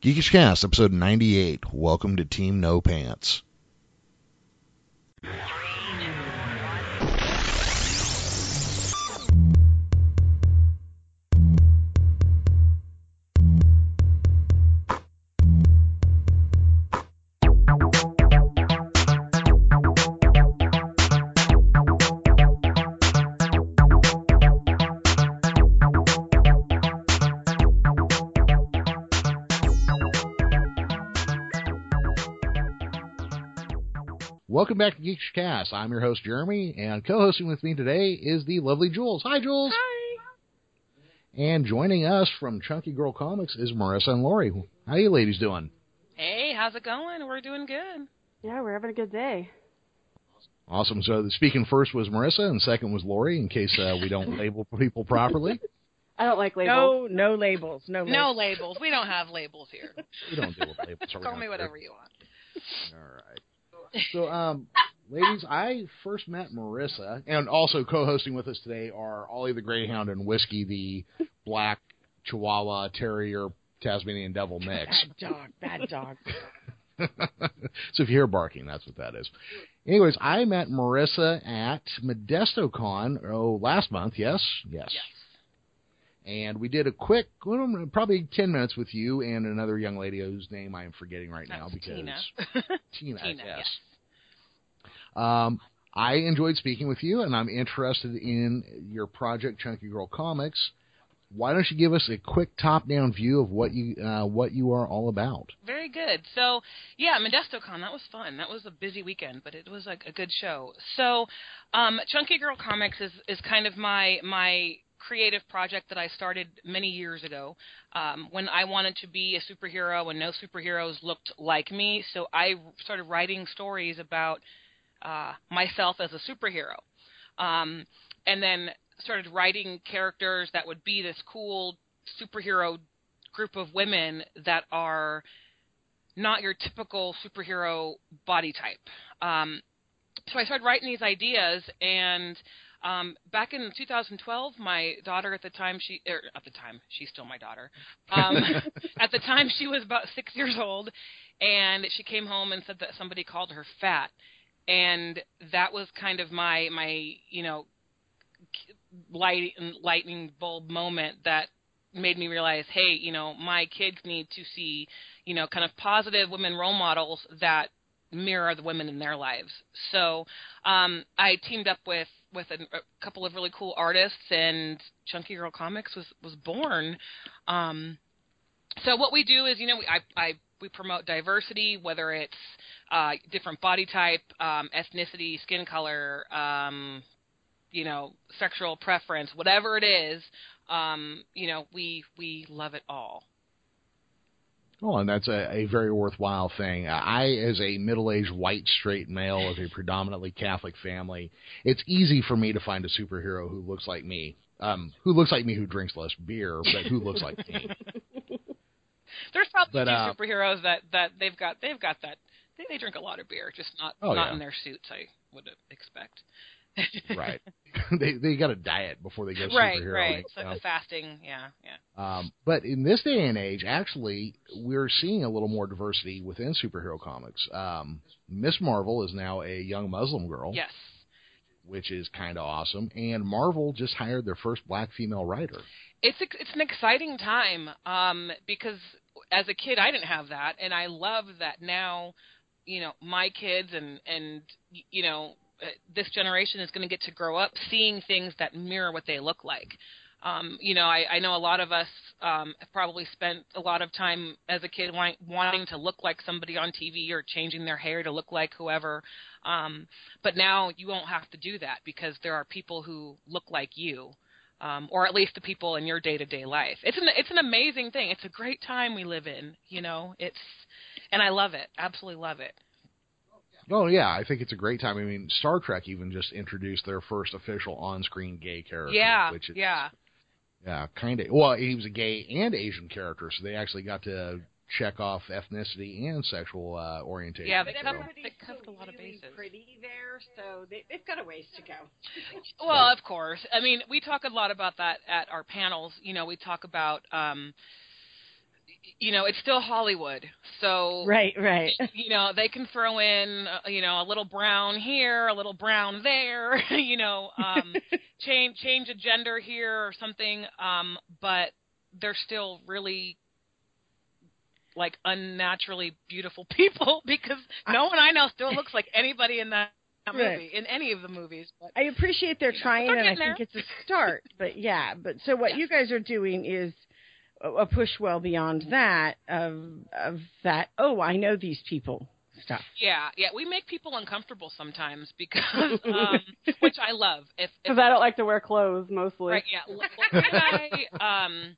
Geekish Cast, episode 98. Welcome to Team No Pants. Welcome back to Geekish Cast. I'm your host, Jeremy, and co-hosting with me today is the lovely Jules. Hi, Jules. Hi. And joining us from Chunky Girl Comics is Marisa and Lori. How you ladies doing? Hey, how's it going? We're doing good. Yeah, we're having a good day. Awesome. So speaking first was Marisa, and second was Lori, in case uh, we don't label people properly. I don't like labels. No, no labels. No, labels. No labels. We don't have labels here. We don't deal with labels. Call me whatever you want. All right. So, um, ladies, I first met Marisa, and also co-hosting with us today are Ollie the Greyhound and Whiskey the Black Chihuahua Terrier Tasmanian Devil mix. Bad dog. Bad dog. so if you hear barking, that's what that is. Anyways, I met Marisa at ModestoCon oh last month. Yes, yes. Yes. And we did a quick, well, probably ten minutes with you and another young lady whose name I am forgetting right now That's because Tina. Tina, Tina, yes. yes. Um, I enjoyed speaking with you, and I'm interested in your project, Chunky Girl Comics. Why don't you give us a quick top-down view of what you uh, what you are all about? Very good. So, yeah, ModestoCon, that was fun. That was a busy weekend, but it was like a good show. So, um, Chunky Girl Comics is, is kind of my my creative project that I started many years ago um, when I wanted to be a superhero and no superheroes looked like me. So I started writing stories about uh, myself as a superhero. Um, and then started writing characters that would be this cool superhero group of women that are not your typical superhero body type. Um, so I started writing these ideas, and um, back in 2012, my daughter at the time she er, at the time she's still my daughter. Um, at the time she was about six years old, and she came home and said that somebody called her fat, and that was kind of my my you know light lightning bulb moment that made me realize, hey, you know, my kids need to see, you know, kind of positive women role models that mirror the women in their lives. So um, I teamed up with with a, a couple of really cool artists, and Chunky Girl Comics was was born. Um, so what we do is, you know, we, I, I we promote diversity, whether it's uh, different body type, um, ethnicity, skin color, um, you know, sexual preference, whatever it is, um, you know, we we love it all. Oh, and that's a, a very worthwhile thing. I, as a middle-aged white straight male of a predominantly Catholic family, it's easy for me to find a superhero who looks like me. Um, who looks like me, who drinks less beer, but who looks like me. There's probably But, two uh, superheroes that that they've got they've got that they, they drink a lot of beer, just not Oh, not yeah. in their suits. I would expect. right. they they got a diet before they go right, superhero. right. you So know? fasting, yeah, yeah. Um, but in this day and age, actually, we're seeing a little more diversity within superhero comics. Um, Miss Marvel is now a young Muslim girl, Yes. which is kind of awesome. And Marvel just hired their first black female writer. it's it's an exciting time um because as a kid I didn't have that and I love that now you know my kids and and you know this generation is going to get to grow up seeing things that mirror what they look like um you know I I know a lot of us um have probably spent a lot of time as a kid wanting, wanting to look like somebody on TV or changing their hair to look like whoever um but now you won't have to do that because there are people who look like you um, or at least the people in your day to day life. It's an it's an amazing thing. It's a great time we live in. You know, it's and I love it. Absolutely love it. Oh yeah, I think it's a great time. I mean, Star Trek even just introduced their first official on-screen gay character. Yeah, which is, yeah, yeah, kind of. Well, he was a gay and Asian character, so they actually got to check off ethnicity and sexual uh, orientation. Yeah, they So- covered- they covered a lot of really bases. pretty there, so they, they've got a ways to go. Well, of course. I mean, we talk a lot about that at our panels. You know, we talk about, um, you know, it's still Hollywood, so right, right. You know, they can throw in, uh, you know, a little brown here, a little brown there, you know, um, change change a gender here or something, um, but they're still really like unnaturally beautiful people because no one I know still looks like anybody in that movie right. in any of the movies. But, I appreciate they're trying, and I there. think it's a start. but yeah, but so what Yeah. you guys are doing is a a push well beyond that of of that. Oh, I know these people stuff. yeah, yeah, we make people uncomfortable sometimes because, um, which I love. If, if Because I don't like to wear clothes mostly. Right. Yeah. L- I, um,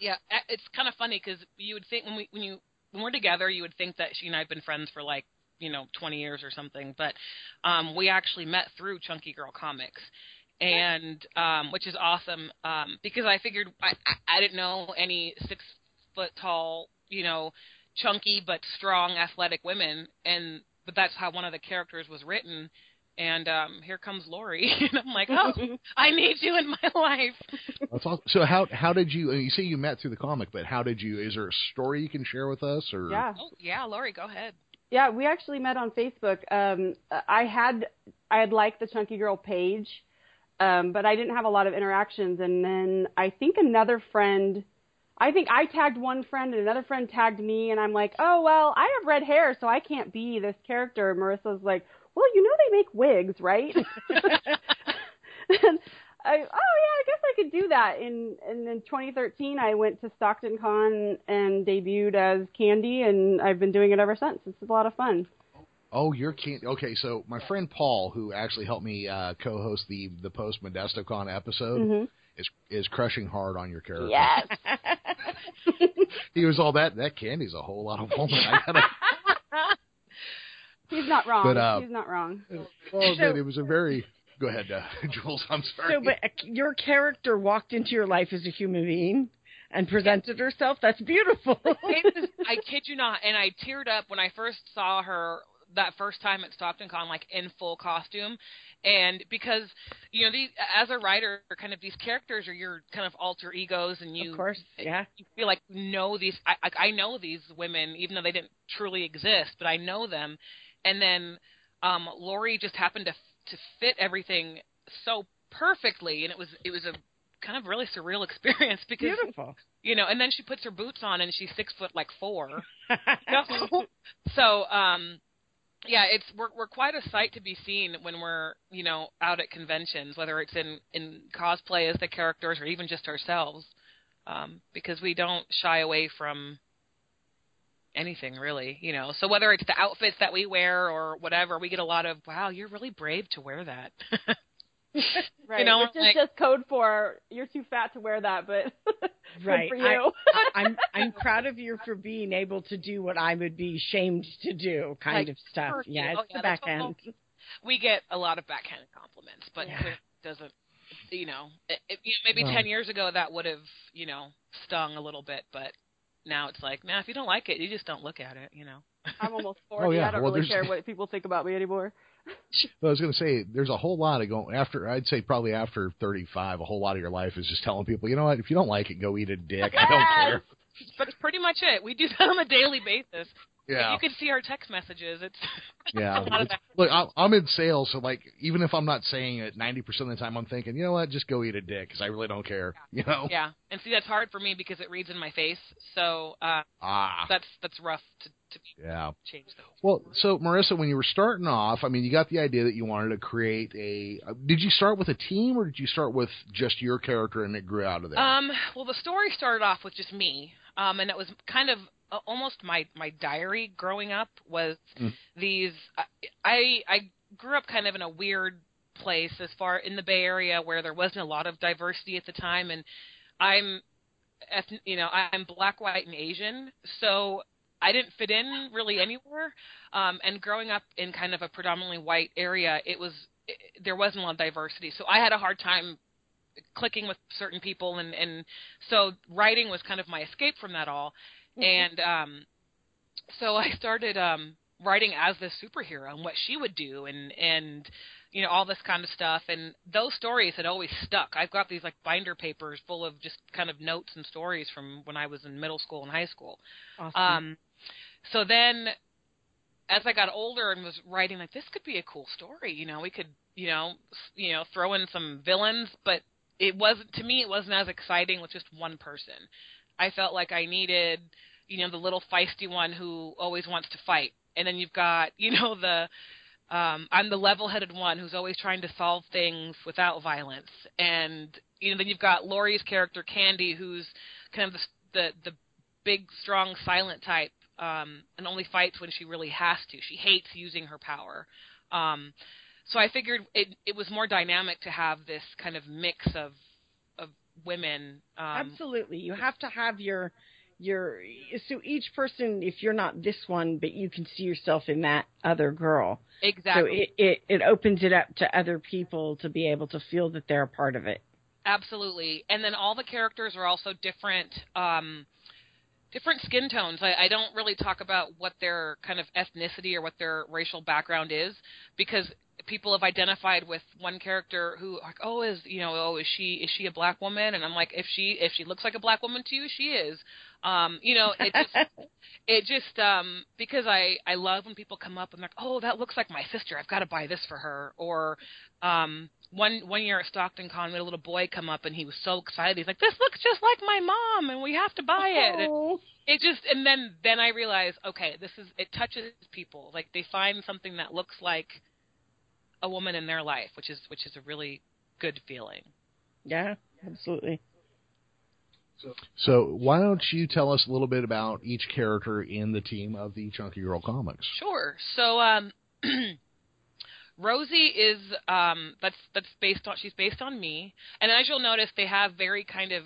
yeah, it's kind of funny because you would think when we when you when we're together, you would think that she and I have been friends for like you know 20 years or something, but um, we actually met through Chunky Girl Comics. And um, which is awesome um, because I figured I, I I didn't know any six foot tall you know chunky but strong athletic women and but that's how one of the characters was written and um here comes Lori and I'm like oh I need you in my life. That's awesome. So how how did you? You say you met through the comic, but how did you? Is there a story you can share with us, or Yeah. Oh yeah, Lori, go ahead. Yeah, we actually met on Facebook. Um, I had I had liked the Chunky Girl page, um, but I didn't have a lot of interactions. And then I think another friend, I think I tagged one friend and another friend tagged me, and I'm like, oh well, I have red hair, so I can't be this character. And Marisa's like, well, you know they make wigs, right? and I, oh yeah, I guess I could do that. In and in 2013, I went to Stockton Con and debuted as Candy, and I've been doing it ever since. It's a lot of fun. Oh, you're can Okay, so my friend Paul, who actually helped me uh, co-host the the post ModestoCon episode, hmm is is crushing hard on your character. Yes. He was all that. That candy's a whole lot of woman. I gotta. He's not wrong. But, uh, He's not wrong. Well, So- it was a very. Go ahead, uh, Jules. I'm sorry. So, but uh, your character walked into your life as a human being and presented herself. That's beautiful. It was, I kid you not, and I teared up when I first saw her that first time at Stockton Con, like in full costume, and because you know, these as a writer, kind of these characters are your kind of alter egos, and you of course, yeah. you feel like you know these. I, I I know these women, even though they didn't truly exist, but I know them. And then um Lori just happened to to fit everything so perfectly, and it was it was a kind of really surreal experience because Beautiful. you know. And then she puts her boots on, and she's six foot like four. No. so um yeah it's we're we're quite a sight to be seen when we're you know out at conventions whether it's in in cosplay as the characters or even just ourselves um because we don't shy away from anything really you know. So whether it's the outfits that we wear or whatever we get a lot of wow you're really brave to wear that Right. know, Which is like- just code for you're too fat to wear that, but Right. for you. I'm I'm proud of you for being able to do what I would be shamed to do, kind Like, of stuff. Yeah, it's Oh, yeah, the back end. we get a lot of backhanded compliments, but Yeah. it doesn't. You know, it, it, you know, maybe Well. ten years ago that would have, you know, stung a little bit, but now it's like, nah, if you don't like it, you just don't look at it. You know. I'm almost 40. Oh, yeah. I don't Well, really there's- care what people think about me anymore. I was going to say, there's a whole lot of going after. I'd say probably after 35, a whole lot of your life is just telling people, you know what? If you don't like it, go eat a dick. I don't care. But it's pretty much it. We do that on a daily basis. Yeah, You can see our text messages. It's yeah. a lot of It's- Look, I'm- in sales, so like, even if I'm not saying it 90% of the time, I'm thinking, you know what? Just go eat a dick because I really don't care. You know? yeah, and see that's hard for me because it reads in my face, so uh Ah, that's that's rough to to yeah. change those. Well, so Marisa, when you were starting off, I mean, you got the idea that you wanted to create a. uh, Did you start with a team, or did you start with just your character and it grew out of there? Um, well, the story started off with just me, um, and it was kind of almost my my diary growing up was Mm. these. I I grew up kind of in a weird place as far in the Bay Area where there wasn't a lot of diversity at the time, and I'm, you know, I'm black, white, and Asian, so I didn't fit in really anywhere. Um, and growing up in kind of a predominantly white area, it was it, there wasn't a lot of diversity, so I had a hard time clicking with certain people and and so writing was kind of my escape from that all and um so i started um writing as this superhero and what she would do and and you know, all this kind of stuff. And those stories had always stuck. I've got these like binder papers full of just kind of notes and stories from when I was in middle school and high school. Awesome. Um, so then, as I got older and was writing, like this could be a cool story. You know, we could, you know, you know, throw in some villains, but it wasn't to me. It wasn't as exciting with just one person. I felt like I needed, you know, the little feisty one who always wants to fight, and then you've got, you know, the um, I'm the level-headed one who's always trying to solve things without violence, and you know, then you've got Lori's character Candy, who's kind of the the, the big, strong, silent type, um, and only fights when she really has to. She hates using her power. Um, so I figured it it was more dynamic to have this kind of mix of of women. Um, Absolutely. You have to have your your so each person if you're not this one but you can see yourself in that other girl. exactly. So it, it it opens it up to other people to be able to feel that they're a part of it. Absolutely. And then all the characters are also different um different skin tones. I, I don't really talk about what their kind of ethnicity or what their racial background is because people have identified with one character who like, oh is you know, oh is she is she a black woman? And I'm like, if she if she looks like a black woman to you, she is. Um, you know, it just it just um because I I love when people come up and they're like, "Oh, that looks like my sister. I've got to buy this for her." Or um one one year at Stockton Con, we had a little boy come up and he was so excited. He's like, "This looks just like my mom, and we have to buy it." And Oh. it just and then then I realized, okay, this is it touches people. Like they find something that looks like a woman in their life, which is which is a really good feeling. Yeah, absolutely. So why don't you tell us a little bit about each character in the team of the Chunky Girl comics? Sure. So um Rosie is um that's that's based on she's based on me. And as you'll notice they have very kind of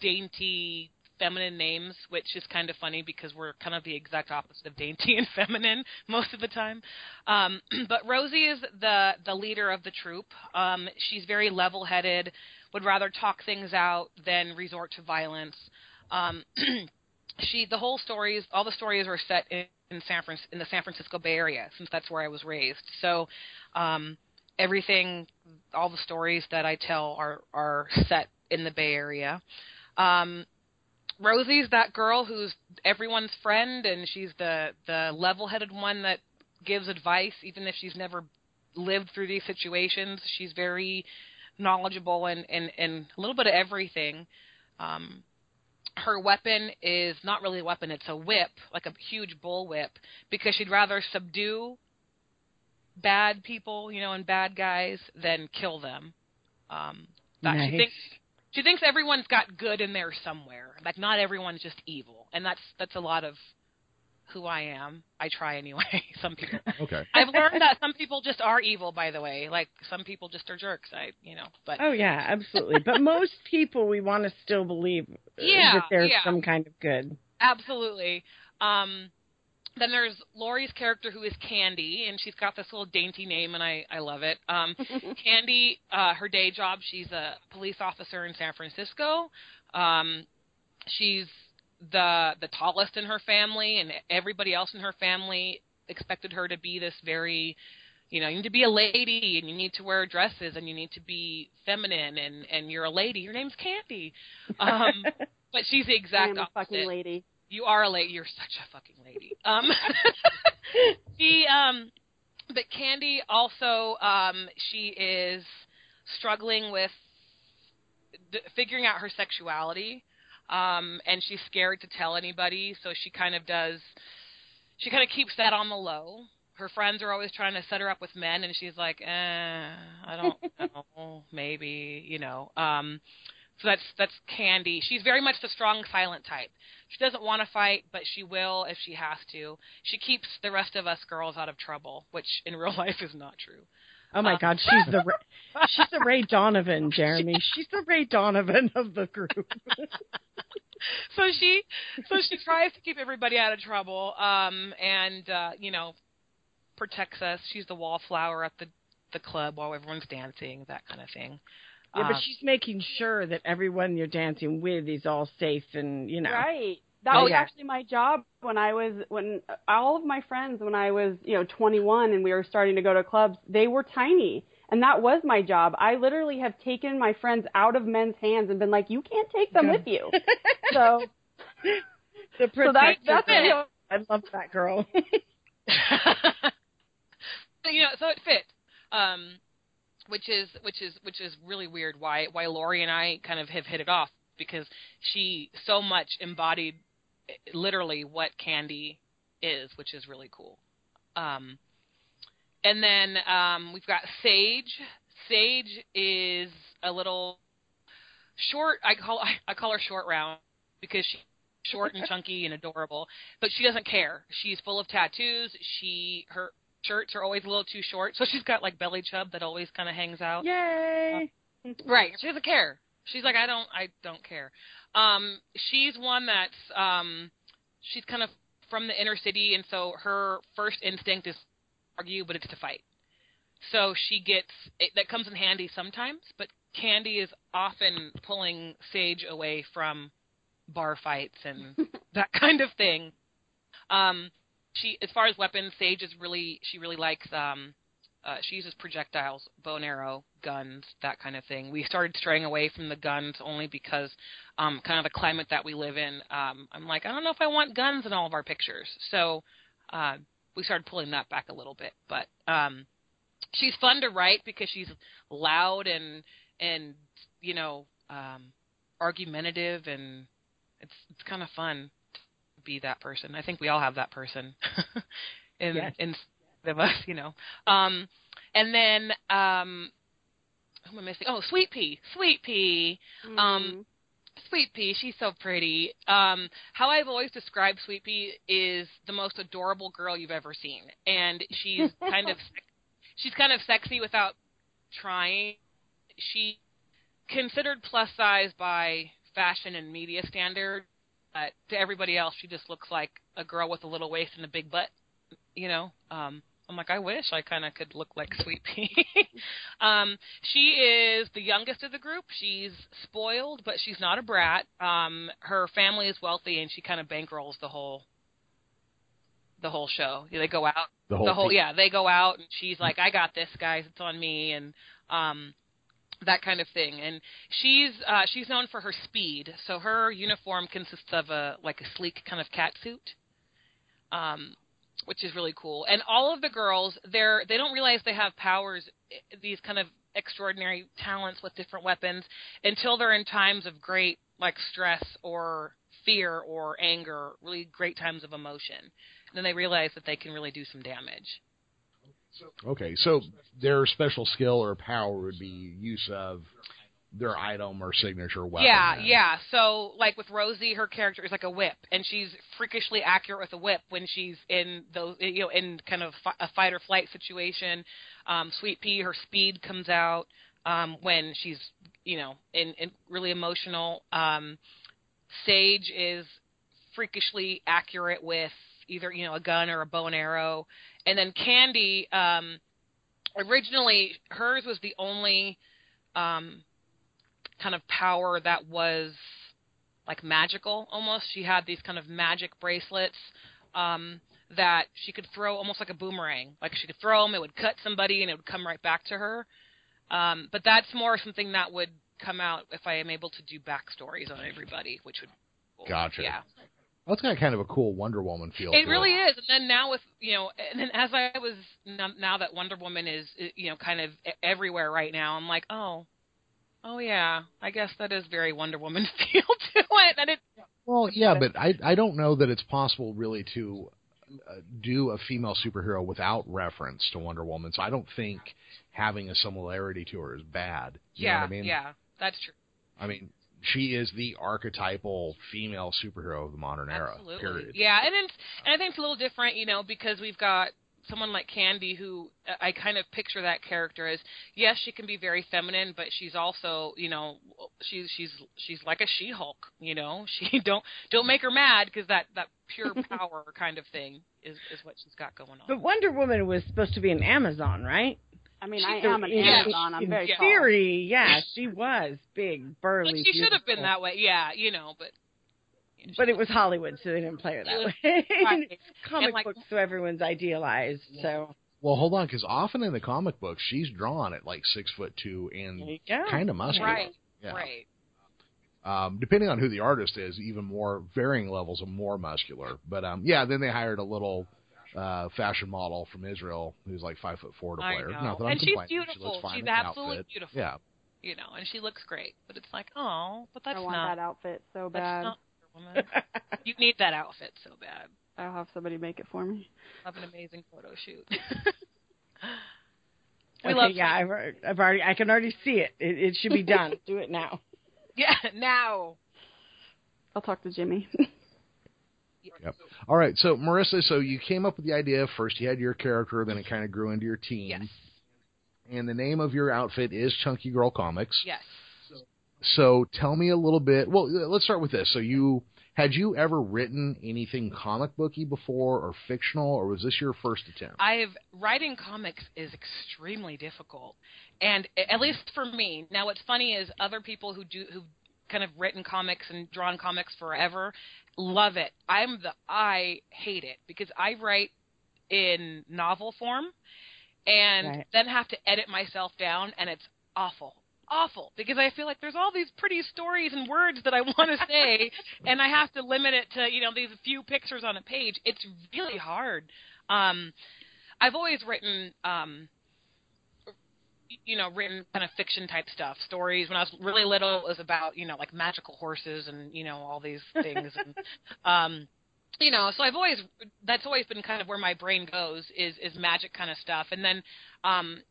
dainty feminine names, which is kind of funny because we're kind of the exact opposite of dainty and feminine most of the time. Um but Rosie is the the leader of the troop. Um she's very level-headed, would rather talk things out than resort to violence. Um she the whole stories all the stories are set in, in San Fran in the San Francisco Bay Area since that's where I was raised. So um everything all the stories that I tell are are set in the Bay Area. Um Rosie's that girl who's everyone's friend and she's the the level-headed one that gives advice even if she's never lived through these situations. She's very knowledgeable and and, and a little bit of everything. Um her weapon is not really a weapon, it's a whip, like a huge bull whip, because she'd rather subdue bad people, you know, and bad guys than kill them. Um that nice. she thinks she thinks everyone's got good in there somewhere. Like not everyone's just evil. And that's that's a lot of who I am. I try anyway. some people Okay. I've learned that some people just are evil by the way. Like some people just are jerks. I you know, but Oh yeah, absolutely. but most people we want to still believe uh, Yeah, that there's yeah. some kind of good. Absolutely. Um, then there's Lori's character who is Candy, and she's got this little dainty name, and I I love it. Um, Candy, uh, her day job, she's a police officer in San Francisco. Um, she's the the tallest in her family, and everybody else in her family expected her to be this very you know, you need to be a lady and you need to wear dresses and you need to be feminine and and you're a lady. Your name's Candy. Um but she's the exact am a fucking opposite. lady. You are a lady. You're such a fucking lady. Um, she, um, but Candy also, um, she is struggling with d- figuring out her sexuality, um, and she's scared to tell anybody. So she kind of does. She kind of keeps that on the low. Her friends are always trying to set her up with men, and she's like, eh, I don't know, maybe, you know. Um, so that's that's Candy. She's very much the strong, silent type. She doesn't want to fight, but she will if she has to. She keeps the rest of us girls out of trouble, which in real life is not true. Oh my Um, God, she's the she's the Ray Donovan, Jeremy. She's the Ray Donovan of the group. so she so she tries to keep everybody out of trouble um and uh you know protects us she's the wallflower at the the club while everyone's dancing that kind of thing Yeah, but Um, she's making sure that everyone you're dancing with is all safe and you know. Right. That Oh, was yeah. actually my job when I was when all of my friends when I was you know 21 and we were starting to go to clubs. They were tiny, and that was my job. I literally have taken my friends out of men's hands and been like, "You can't take them Go. with you." So, The so that, that's girl. you know, I love that girl. So, you know, so it fit. Um, which is which is which is really weird. Why why Lori and I kind of have hit it off because she so much embodied literally what Candy is, which is really cool. Um, and then um, we've got Sage. Sage is a little short. I call I call her short round because she's short and chunky and adorable, but she doesn't care. She's full of tattoos. She her shirts are always a little too short, so she's got like belly chub that always kind of hangs out. Yay! Right. She doesn't care. She's like, I don't, I don't care. Um, she's one that's, um, she's kind of from the inner city, and so her first instinct is argue, but it's to fight. So she gets it, that comes in handy sometimes, but Candy is often pulling Sage away from bar fights and that kind of thing. Um, she, as far as weapons, Sage is really she really likes um, uh, she uses projectiles, bow and arrow, guns, that kind of thing. We started straying away from the guns only because um, kind of the climate that we live in. Um, I'm like, I don't know if I want guns in all of our pictures, so uh, we started pulling that back a little bit. But um, she's fun to write because she's loud and and you know um, argumentative, and it's it's kind of fun be that person. I think we all have that person in Yes. in of us, you know. Um, and then um, who am I missing? Oh, Sweet Pea, Sweet Pea, Um, Sweet Pea. She's so pretty. Um, how I've always described Sweet Pea is the most adorable girl you've ever seen, and she's kind of she's kind of sexy without trying. She considered plus size by fashion and media standard. But to everybody else, she just looks like a girl with a little waist and a big butt. You know, um, I'm like, I wish I kind of could look like Sweet Pea. um, she is the youngest of the group. She's spoiled, but she's not a brat. Um, her family is wealthy, and she kind of bankrolls the whole the whole show. They go out The whole, the whole yeah they go out and she's like i got this guys it's on me and um that kind of thing. And she's uh she's known for her speed. So her uniform consists of a like a sleek kind of cat suit um which is really cool. And all of the girls they're they don't realize they have powers eh, these kind of extraordinary talents with different weapons until they're in times of great like stress or fear or anger really great times of emotion. Then they realize that they can really do some damage. Okay, so their special skill or power would be use of their item or signature weapon. yeah, then. yeah. So like with Rosie, her character is like a whip, and she's freakishly accurate with a whip when she's in those, you know, in kind of a fight or flight situation. Um, Sweet Pea, her speed comes out um, when she's, you know, in, in really emotional. Um, Sage is freakishly accurate with either you know a gun or a bow and arrow, and then Candy. Um, originally, hers was the only um, kind of power that was like magical almost. She had these kind of magic bracelets um, that she could throw almost like a boomerang. Like she could throw them, it would cut somebody, and it would come right back to her. Um, but that's more something that would come out if I am able to do backstories on everybody, which would. Gotcha. Yeah. That's got kind of a cool Wonder Woman feel. It to really is. And then now with you know, and then as I was now now that Wonder Woman is you know kind of e- everywhere right now, I'm like, oh, oh yeah, I guess that is very Wonder Woman feel to it. And it Well, yeah, but I I don't know that it's possible really to uh, do a female superhero without reference to Wonder Woman. So I don't think having a similarity to her is bad. You know yeah, what I mean? yeah, that's true. I mean, she is the archetypal female superhero of the modern era. Absolutely. Period. Yeah, and it's and I think it's a little different, you know, because we've got someone like Candy who uh, I kind of picture that character as yes, she can be very feminine, but she's also, you know, she's she's she's like a She-Hulk, you know. She don't don't make her mad because that that pure power kind of thing is is what she's got going on. But Wonder Woman was supposed to be an Amazon, right? I mean, She- I am an yeah, Amazon. I'm in very tall. theory, yeah, she was big, burly. Like she should have been that way, yeah, you know, but but it was Hollywood, so they didn't play her that was- way. right. Comic And, like- books, so everyone's idealized. So Well, hold on, because often in the comic books, she's drawn at like six foot two and kind of muscular. Right. Yeah. Right. Um, depending on who the artist is, even more varying levels of more muscular. But um, yeah, then they hired a little uh, fashion model from Israel who's like five foot four to I play her. know. Not that I'm And she's complaining. She beautiful. looks fine She's in the absolutely outfit. beautiful. Yeah. You know, and she looks great, but it's like, oh, but that's I want not. that outfit so that's bad. not Woman. you need that outfit so bad. I'll have somebody make it for me. Have an amazing photo shoot. we okay, love yeah, I've, I've already, I can already see it. It, it should be done. Do it now. Yeah, now. I'll talk to Jimmy. All right, so Marisa, so you came up with the idea. First, you had your character, then it kind of grew into your team. Yes. And the name of your outfit is Chunky Girl Comics. Yes. So tell me a little bit. Well, let's start with this. So you had you ever written anything comic booky before, or fictional, or was this your first attempt? I've writing comics is extremely difficult, and at least for me. Now, what's funny is other people who do who've kind of written comics and drawn comics forever love it. I'm the I hate it because I write in novel form, and Right. then have to edit myself down, and it's awful. Awful because I feel like there's all these pretty stories and words that I want to say, and I have to limit it to you know these few pictures on a page. It's really hard. Um, I've always written, um, you know, written kind of fiction type stuff, stories. When I was really little, it was about you know like magical horses and you know all these things, and um, you know, so I've always that's always been kind of where my brain goes is is magic kind of stuff. And then um,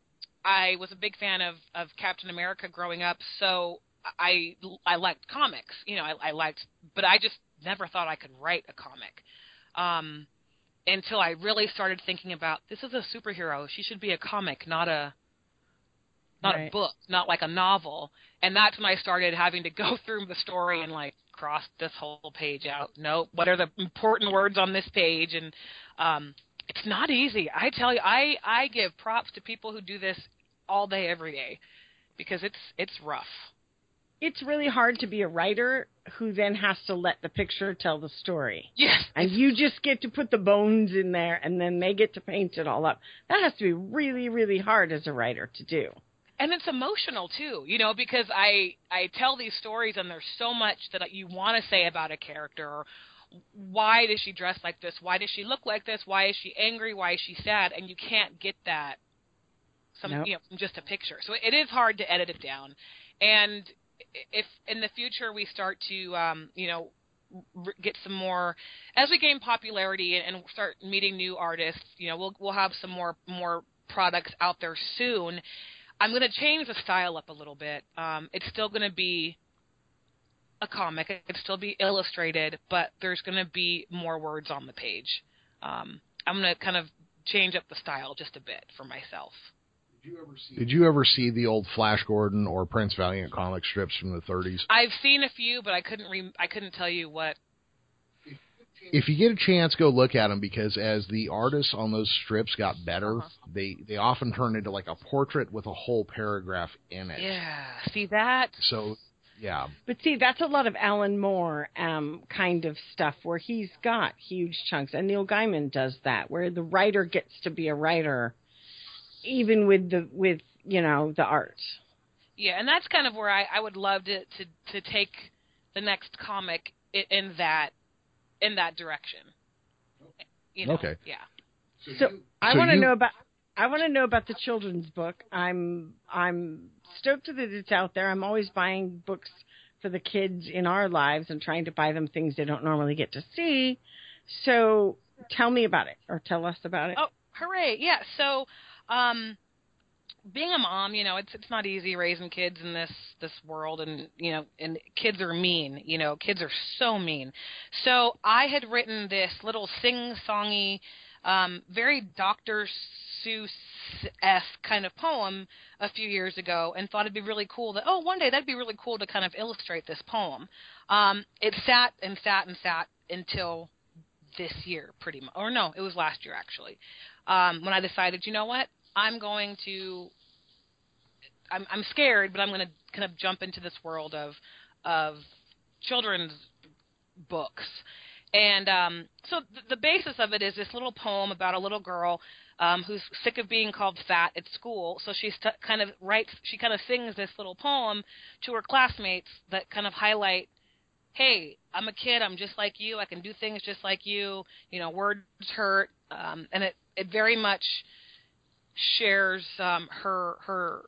I was a big fan of of Captain America growing up, so I I liked comics. You know, I, I liked, but I just never thought I could write a comic. Um, until I really started thinking about this is a superhero. She should be a comic, not a not a book, not like a novel. And that's when I started having to go through the story and like cross this whole page out. No, what are the important words on this page? And um, it's not easy. I tell you, I I give props to people who do this all day, every day, because it's it's rough. It's really hard to be a writer who then has to let the picture tell the story. Yes, And you just get to put the bones in there and then they get to paint it all up. That has to be really, really hard as a writer to do. And it's emotional too you know because i i tell these stories and there's so much that you want to say about a character. Why does she dress like this? Why does she look like this? Why is she angry? Why is she sad? And you can't get that some Nope. you know from just a picture. So it is hard to edit it down. And if in the future we start to um you know get some more as we gain popularity and, and start meeting new artists you know we'll we'll have some more more products out there soon I'm going to change the style up a little bit. Um, it's still going to be a comic. It could still be illustrated, but there's going to be more words on the page. Um, I'm going to kind of change up the style just a bit for myself. Did you ever see the old Flash Gordon or Prince Valiant comic strips from the 30s? I've seen a few, but I couldn't re- I couldn't tell you what. If you get a chance, go look at them because as the artists on those strips got better, Uh-huh. they they often turn into like a portrait with a whole paragraph in it. Yeah, see that? So, yeah. But see, that's a lot of Alan Moore um, kind of stuff where he's got huge chunks. And Neil Gaiman does that, where the writer gets to be a writer, even with the with you know the art. Yeah, and that's kind of where I, I would love to, to to take the next comic in, in that in that direction. You know, Okay. Yeah. So I So want to you- know about I want to know about the children's book. I'm I'm stoked that it's out there. I'm always buying books for the kids in our lives and trying to buy them things they don't normally get to see. So tell me about it or tell us about it. Oh, hooray! Yeah. So, um, being a mom, you know, it's it's not easy raising kids in this this world, and you know, and kids are mean. You know, kids are so mean. So I had written this little sing-songy, um, very Dr. Seuss esque kind of poem a few years ago, and thought it'd be really cool that oh, one day that'd be really cool to kind of illustrate this poem. Um, it sat and sat and sat until this year, pretty much, or no, it was last year actually, um, when I decided, you know what, I'm going to, I'm, I'm scared, but I'm going to kind of jump into this world of, of children's books. And um, so th- the basis of it is this little poem about a little girl um, who's sick of being called fat at school. So she st- kind of writes, she kind of sings this little poem to her classmates that kind of highlight, hey, I'm a kid, I'm just like you, I can do things just like you. You know, words hurt, um, and it it very much shares um, her her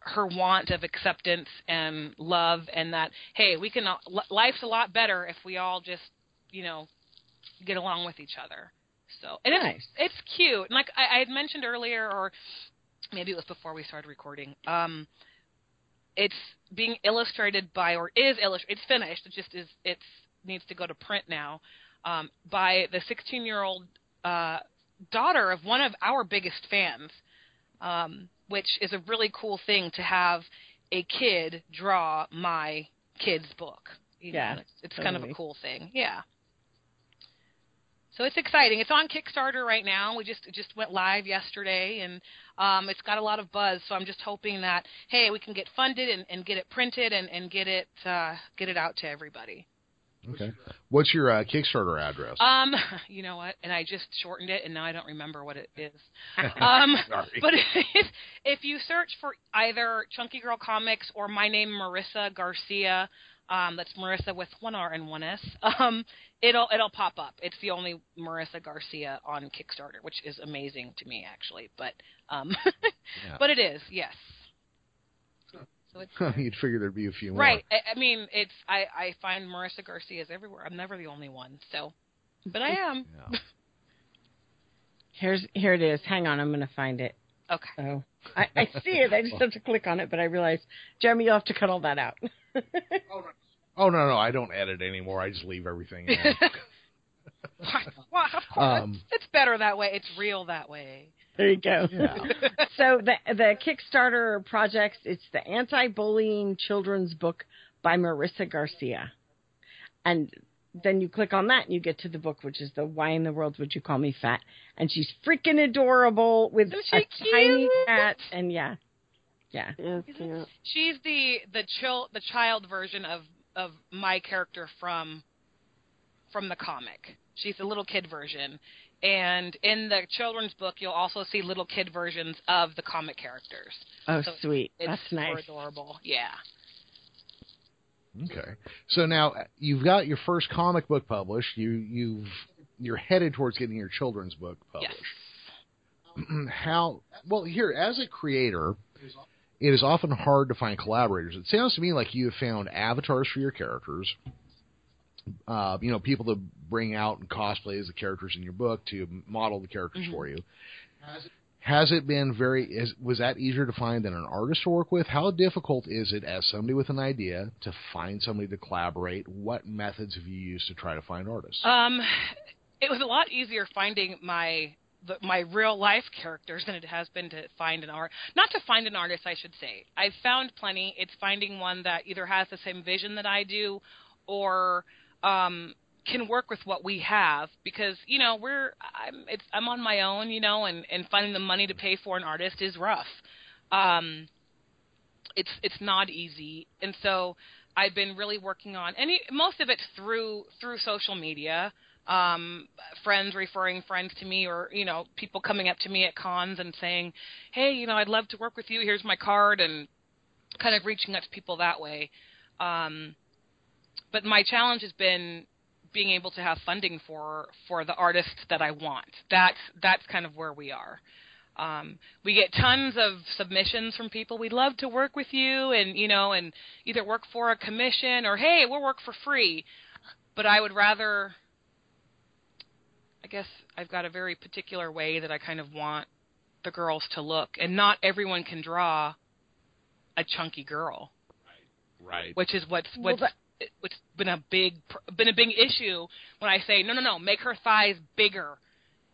her want of acceptance and love and that hey we can life's a lot better if we all just you know get along with each other. So and nice. it's it's cute. And like I, I had mentioned earlier or maybe it was before we started recording um it's being illustrated by or is illustrated it's finished. It just is it's needs to go to print now um by the 16 year old uh daughter of one of our biggest fans um which is a really cool thing to have a kid draw my kid's book. You yeah, know, it's, it's totally. kind of a cool thing. Yeah. So it's exciting. It's on Kickstarter right now. We just just went live yesterday, and um, it's got a lot of buzz. So I'm just hoping that hey, we can get funded and, and get it printed and, and get it uh, get it out to everybody. Okay. What's your uh, Kickstarter address? Um, you know what? And I just shortened it, and now I don't remember what it is. um, but if, if you search for either Chunky Girl Comics or my name Marisa Garcia, um, that's Marisa with one R and one S. Um, it'll it'll pop up. It's the only Marisa Garcia on Kickstarter, which is amazing to me actually. But um, Yeah. but it is yes. So You'd figure there'd be a few more. Right. I, I mean, it's I I find Marisa Garcia's everywhere. I'm never the only one. So, but I am. Yeah. Here's here it is. Hang on, I'm going to find it. Okay. Oh, I, I see it. I just have to click on it, but I realize, Jeremy, you'll have to cut all that out. Oh no, no, I don't edit anymore. I just leave everything. In. well, of course, Um, it's better that way. It's real that way. There you go. Yeah. so the the Kickstarter project it's the anti-bullying children's book by Marisa Garcia, and then you click on that and you get to the book, which is the Why in the World Would You Call Me Fat? And she's freaking adorable with Isn't a she tiny cat, and yeah, yeah, She's the the chill the child version of of my character from from the comic. She's the little kid version. And in the children's book, you'll also see little kid versions of the comic characters. oh So sweet, It's that's nice. adorable. Yeah. Okay. So now uh, you've got your first comic book published. You you've you're headed towards getting your children's book Yes. published. How well here as a creator, it is often hard to find collaborators. It sounds to me like you have found avatars for your characters. Uh, you know, people to bring out and cosplay as the characters in your book to model the characters Mhm. for you. Has it been very? Is, was that easier to find than an artist to work with? How difficult is it, as somebody with an idea, to find somebody to collaborate? What methods have you used to try to find artists? Um, it was a lot easier finding my the, my real life characters than it has been to find an art. Not to find an artist, I should say. I've found plenty. It's finding one that either has the same vision that I do, or um, can work with what we have. Because you know we're I'm it's I'm on my own, you know, and and finding the money to pay for an artist is rough. Um, it's it's not easy, and so I've been really working on any most of it through through social media. Um, friends referring friends to me, or you know, people coming up to me at cons and saying, "Hey, you know, I'd love to work with you. Here's my card," and kind of reaching out to people that way. Um, but my challenge has been being able to have funding for for the artists that I want. That's that's kind of where we are. Um, we get tons of submissions from people. We'd love to work with you, and you know, and either work for a commission or hey, we'll work for free. But I would rather. I guess I've got a very particular way that I kind of want the girls to look, and not everyone can draw a chunky girl, right. which is what's Well, what's what's been a big pr- been a big issue when I say no no no make her thighs bigger,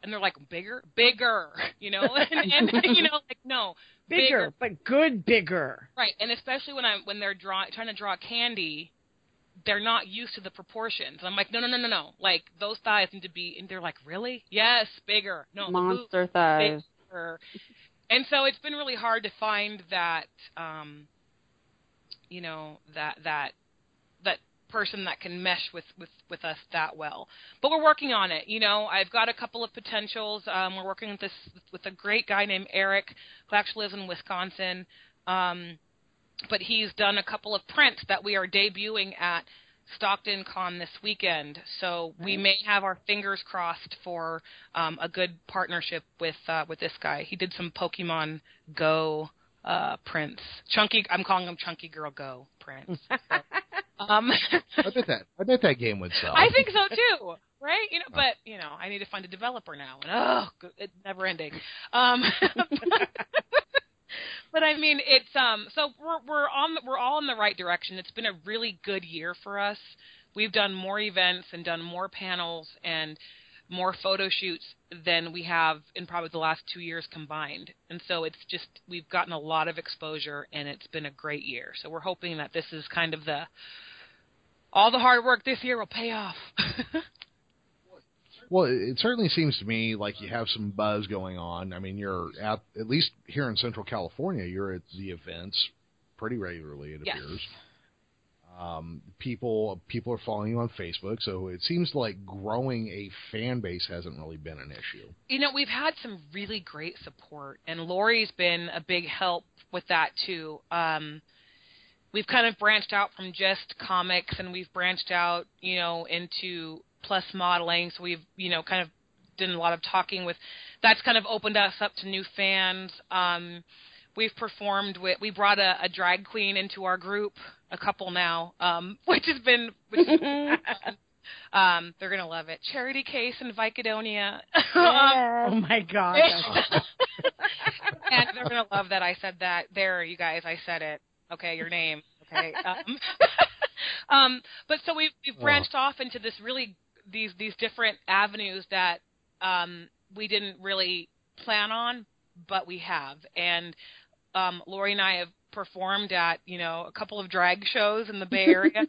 and they're like bigger bigger you know and, and you know like no bigger, but good bigger. right and especially when I'm when they're drawing trying to draw candy, they're not used to the proportions. I'm like no no no no no like those thighs need to be and they're like really yes bigger no the boobs Monster thighs. bigger. and so it's been really hard to find that um you know that that that person that can mesh with with with us that well. But we're working on it. You know, I've got a couple of potentials. Um, we're working with this with a great guy named Eric who actually lives in Wisconsin. Um, but he's done a couple of prints that we are debuting at Stockton Con this weekend. So we may have our fingers crossed for um, a good partnership with uh, with this guy. He did some Pokemon Go uh, prints. Chunky, I'm calling him Chunky Girl Go prints. So, um, I bet that I bet that game would sell. I think so too, right? You know, but you know, I need to find a developer now, and oh, it's never ending. Um, but I mean, it's um. So we're we're on the, we're all in the right direction. It's been a really good year for us. We've done more events and done more panels and more photo shoots than we have in probably the last two years combined. And so it's just we've gotten a lot of exposure and it's been a great year. So we're hoping that this is kind of the all the hard work this year will pay off. Well, it certainly seems to me like you have some buzz going on. I mean, you're at at least here in Central California, you're at the events pretty regularly. It Yes. appears. Um, people people are following you on Facebook, so it seems like growing a fan base hasn't really been an issue. you know, we've had some really great support, and Lori's been a big help with that too. Um, we've kind of branched out from just comics, and we've branched out, you know, into plus modeling. So we've, you know, kind of done a lot of talking with. That's kind of opened us up to new fans. Um, we've performed with. We brought a, a drag queen into our group, a couple now, um, which has been. Which has been Um, they're gonna love it. Charity Case in Vicadonia. Um, Oh my god. and they're gonna love that I said that. There, you guys, I said it. Okay, your name. Okay. Um, um, but so we've we've branched off into this really these these different avenues that um, we didn't really plan on, but we have. And um, Lori and I have performed at you know a couple of drag shows in the Bay Area.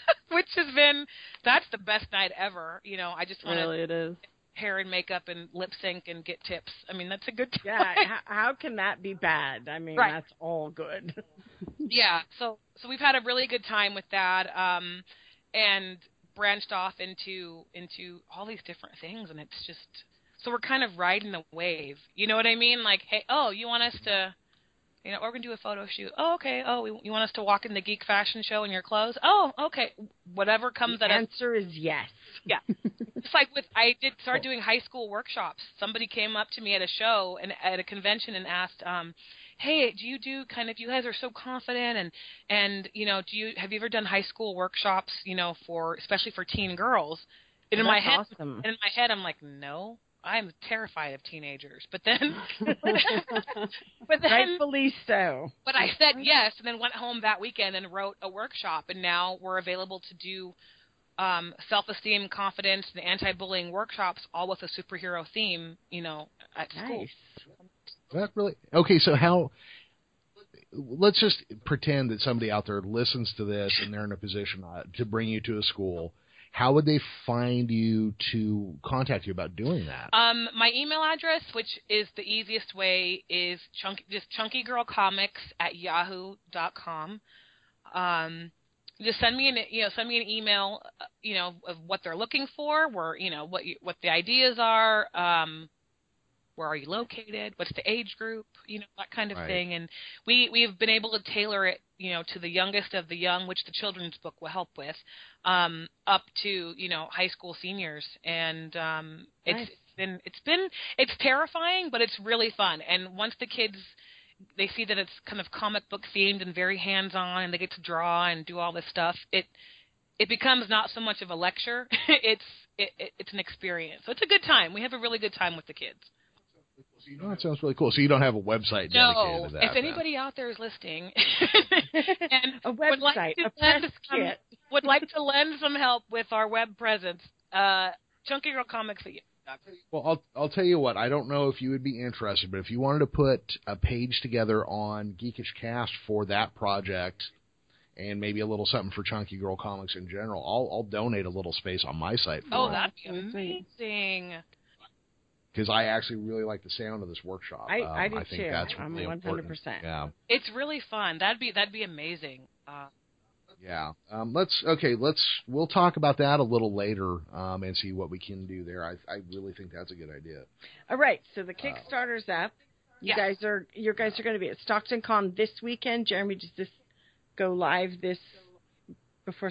Which has been that's the best night ever. You know, I just want to really, it is. hair and makeup and lip sync and get tips. I mean, that's a good time. yeah, how, how can that be bad? I mean, Right. that's all good. yeah so so we've had a really good time with that um and branched off into into all these different things and it's just so we're kind of riding the wave you know what i mean like hey oh you want us to you know we're going to do a photo shoot oh okay oh we- you want us to walk in the geek fashion show in your clothes oh okay whatever comes the at us answer is yes. yeah. It's like with I did start doing high school workshops. Somebody came up to me at a show and at a convention and asked, um, "Hey, do you do kind of you guys are so confident and and you know, do you have you ever done high school workshops, you know, for especially for teen girls?" And in my head awesome. and in my head I'm like, "No, I'm terrified of teenagers." But then but then Rightfully so. but I said yes, and then went home that weekend and wrote a workshop, and now we're available to do um, self-esteem, confidence, and anti-bullying workshops, all with a superhero theme. You know, at school. Nice. That really okay. So how? Let's just pretend that somebody out there listens to this and they're in a position uh, to bring you to a school. How would they find you to contact you about doing that? Um, my email address, which is the easiest way, is chunky, just chunkygirlcomics at yahoo.com. Um, just send me an you know send me an email, uh, you know, of what they're looking for, where you know what you, what the ideas are, um, where are you located, what's the age group, you know that kind of Right. thing, and we we've been able to tailor it, you know, to the youngest of the young, which the children's book will help with, um, up to you know high school seniors, and um, it's Nice. it's been it's been it's terrifying, but it's really fun, and once the kids they see that it's kind of comic book themed and very hands on and they get to draw and do all this stuff it it becomes not so much of a lecture. It's it, it, it's an experience. So it's a good time. We have a really good time with the kids Oh, that sounds really cool. So you don't have a website dedicated no to that? if then. anybody out there is listening and A would like website, to a press lend some, kit. would like to lend some help with our web presence uh chunky girl comics Well, I'll I'll tell you what. I don't know if you would be interested, but if you wanted to put a page together on Geekish Cast for that project, and maybe a little something for Chunky Girl Comics in general, I'll I'll donate a little space on my site for oh that'd be Really amazing because I actually really like the sound of this workshop. I, Um, I do I think too. that's I'm 100%. Yeah. it's really fun that'd be that'd be amazing uh Yeah. Um, let's okay. Let's we'll talk about that a little later um, and see what we can do there. I I really think that's a good idea. All right, so the Kickstarter's up. You Yes. guys are you guys are going to be at Stockton Con this weekend. Jeremy, does this go live this before?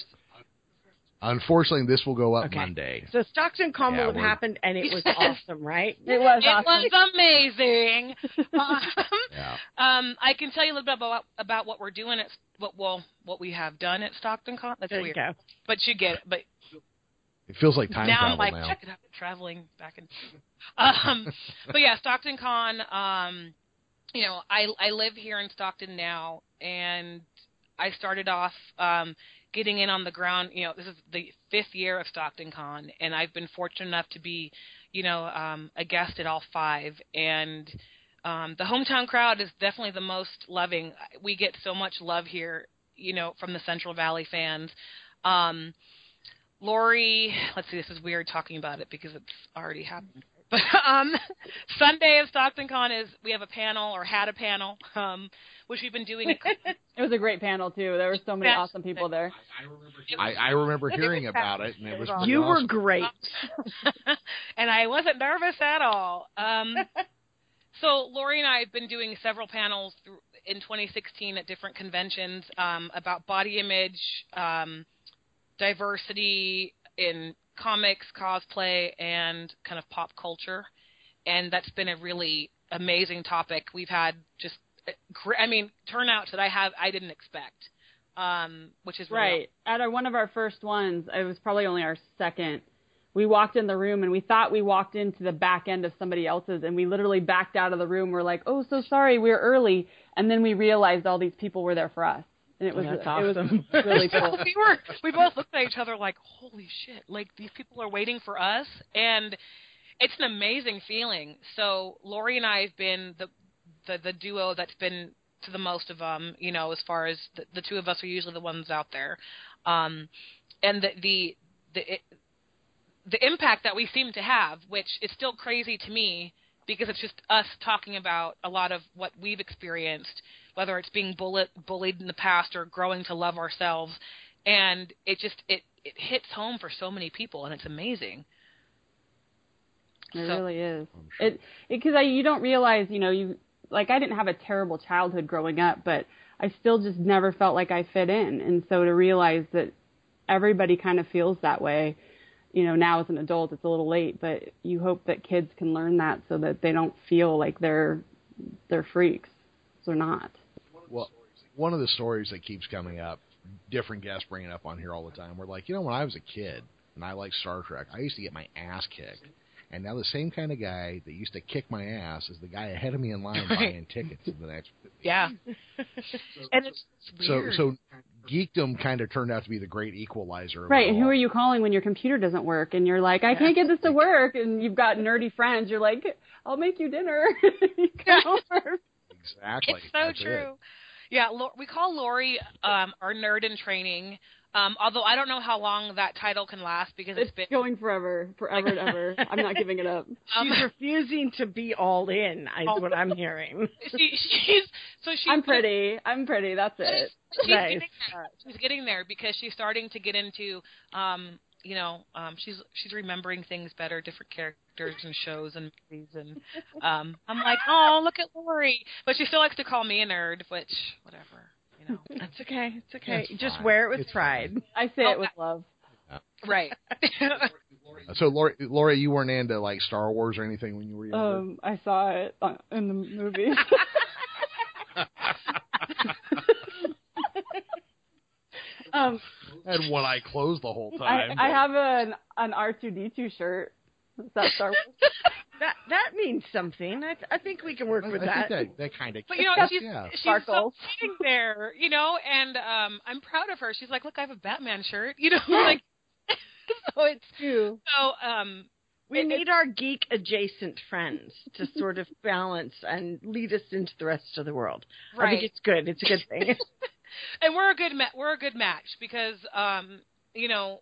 S- Unfortunately, this will go up Okay. Monday. So Stockton Con Yeah, will have happened, and it was awesome, right? It was awesome. It awesome. was amazing. um, Yeah. um, I can tell you a little bit about about what we're doing at what well what we have done at Stockton Con. That's There you weird, go. but you get it. But It feels like time now travel I'm like now. check it out, traveling back in. Um, but yeah, Stockton Con. Um, you know, I I live here in Stockton now, and I started off um, getting in on the ground. You know, this is the fifth year of Stockton Con, and I've been fortunate enough to be, you know, um, a guest at all five. And um, the hometown crowd is definitely the most loving. We get so much love here, you know, from the Central Valley fans. Um, Lori, let's see, this is weird talking about it because it's already happened. But um, Sunday of Stockton Con is we have a panel or had a panel, um, which we've been doing. It was a great panel too. There were so many Yeah. awesome people there. I, I remember hearing about it, and it was You pretty You were great. and I wasn't nervous at all. Um, so Lori and I have been doing several panels through, in 2016 at different conventions um, about body image, um, diversity in comics, cosplay, and kind of pop culture. And that's been a really amazing topic. We've had just, I mean, turnouts that I have I didn't expect, um, which is Right. At our, one of our first ones, it was probably only our second. We walked in the room and we thought we walked into the back end of somebody else's, and we literally backed out of the room. We're like, "Oh, so sorry, we're early," and then we realized all these people were there for us, and it was That's it awesome. was really cool. we were we both looked at each other like holy shit like these people are waiting for us and it's an amazing feeling so lori and i have been the the, the duo that's been to the most of them you know as far as the, the two of us are usually the ones out there um and the the the it, the impact that we seem to have which is still crazy to me because it's just us talking about a lot of what we've experienced whether it's being bullet, bullied in the past or growing to love ourselves and it just it it hits home for so many people and it's amazing It So- really is. Sure. It because I you don't realize you know you like I didn't have a terrible childhood growing up, but I still just never felt like I fit in, and so to realize that everybody kind of feels that way, you know, now as an adult it's a little late, but you hope that kids can learn that so that they don't feel like they're they're freaks. They're not. Well, one of the stories that keeps coming up, different guests bring it up on here all the time. We're like, you know, when I was a kid and I liked Star Trek, I used to get my ass kicked. And now the same kind of guy that used to kick my ass is the guy ahead of me in line Right. buying tickets to the next. yeah and it's So, weird. so geekdom kind of turned out to be the great equalizer. Right, and who are you calling when your computer doesn't work and you're like, I can't get this to work and you've got nerdy friends, you're like, I'll make you dinner. You come over. Exactly. it's so That's it. True yeah Lo- we call lori um our nerd in training um although i don't know how long that title can last because It's it's been going forever, forever and ever. I'm not giving it up. um, She's refusing to be all in. Is Oh. what I'm hearing. she, she's so she's I'm pretty. I'm pretty. That's it. she's Nice. getting there. She's getting there because she's starting to get into um you know um she's she's remembering things better different characters and shows and movies and um I'm like oh look at Lori but she still likes to call me a nerd which whatever you know That's okay. It's okay. It's Just fine. wear it with It's pride. I say Oh, it with love. right So, Laura, Laura, you weren't into like Star Wars or anything when you were younger. Um, I saw it in the movie. um, I had one eye closed the whole time. I have an an R2D2 shirt. Is that Star Wars? That that means something. I I think we can work I, with I that. think that that kind of. but you know she's yeah. she's so Sparkles. sitting there you know and um I'm proud of her she's like look I have a Batman shirt you know like so it's Too. so um We It- need our geek adjacent friends to sort of balance and lead us into the rest of the world. I think it's good. It's a good thing. And we're a good ma- we're a good match because um you know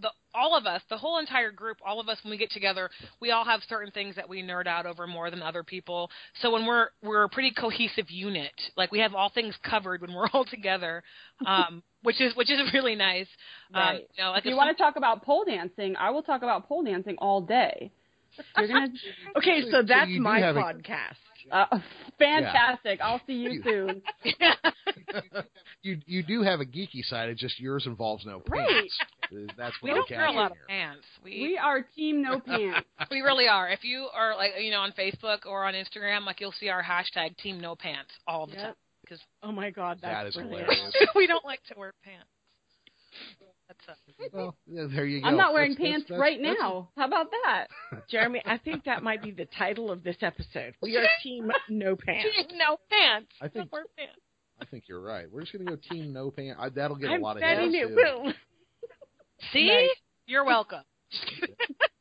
the all of us the whole entire group all of us when we get together we all have certain things that we nerd out over more than other people so when we're we're a pretty cohesive unit like we have all things covered when we're all together um which is which is really nice. Um, you know, like if you want to talk about pole dancing, I will talk about pole dancing all day. You're gonna Okay, So- so so that's my have a- podcast. Uh, fantastic. I'll see you You- soon. you you do have a geeky side. It's just yours involves no Right. pants. That's we what don't I'm wear a lot catching of here. pants. We We are team no pants. we really are. If you are like you know on Facebook or on Instagram, like you'll see our hashtag Team No Pants all the Yep. time because Oh my god, that's That is hilarious. we don't like to wear pants. That's Well, there you go. I'm not wearing That's- pants that's- right that's- now. How about that? Jeremy, I think that might be the title of this episode. We are team no pants. Team No Pants. I think Don't wear pants. I think you're right. We're just gonna go team no pants. I, that'll get I'm a lot of betting hits, it too. will. See, Nice. you're welcome.